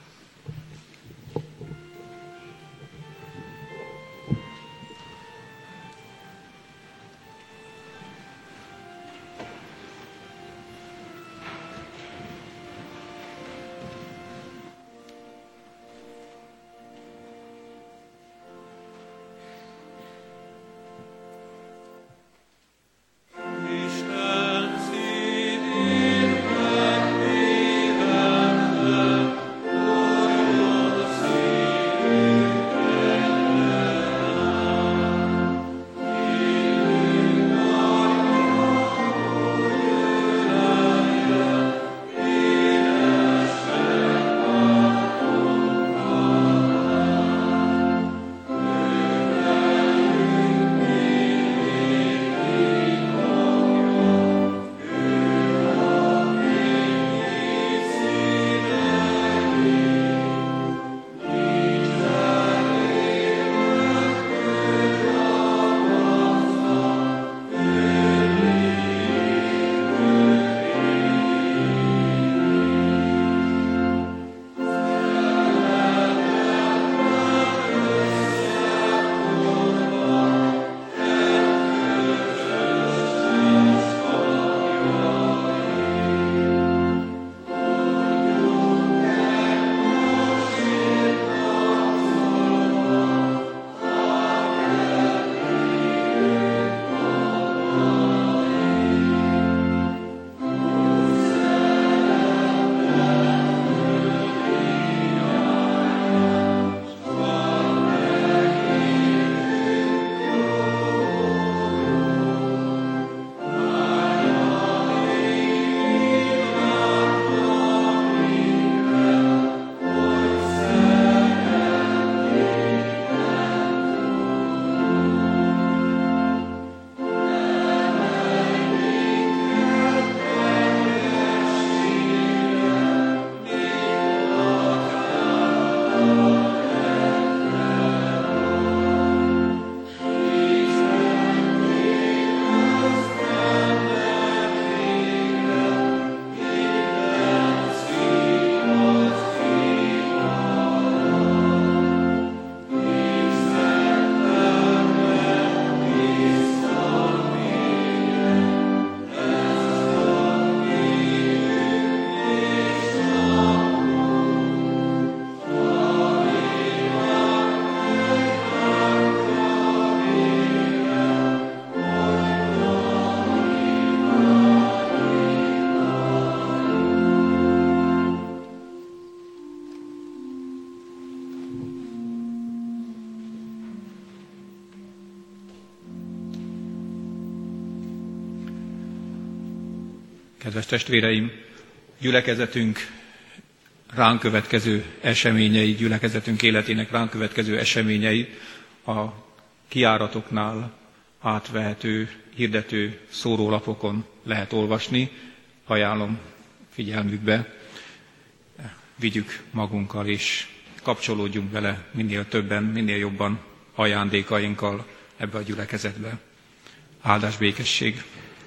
Kedves testvéreim, gyülekezetünk ránk következő eseményei, gyülekezetünk életének ránk következő eseményei a kiáratoknál átvehető, hirdető szórólapokon lehet olvasni. Ajánlom figyelmükbe, vigyük magunkkal és kapcsolódjunk vele minél többen, minél jobban ajándékainkkal ebbe a gyülekezetbe. Áldás békesség!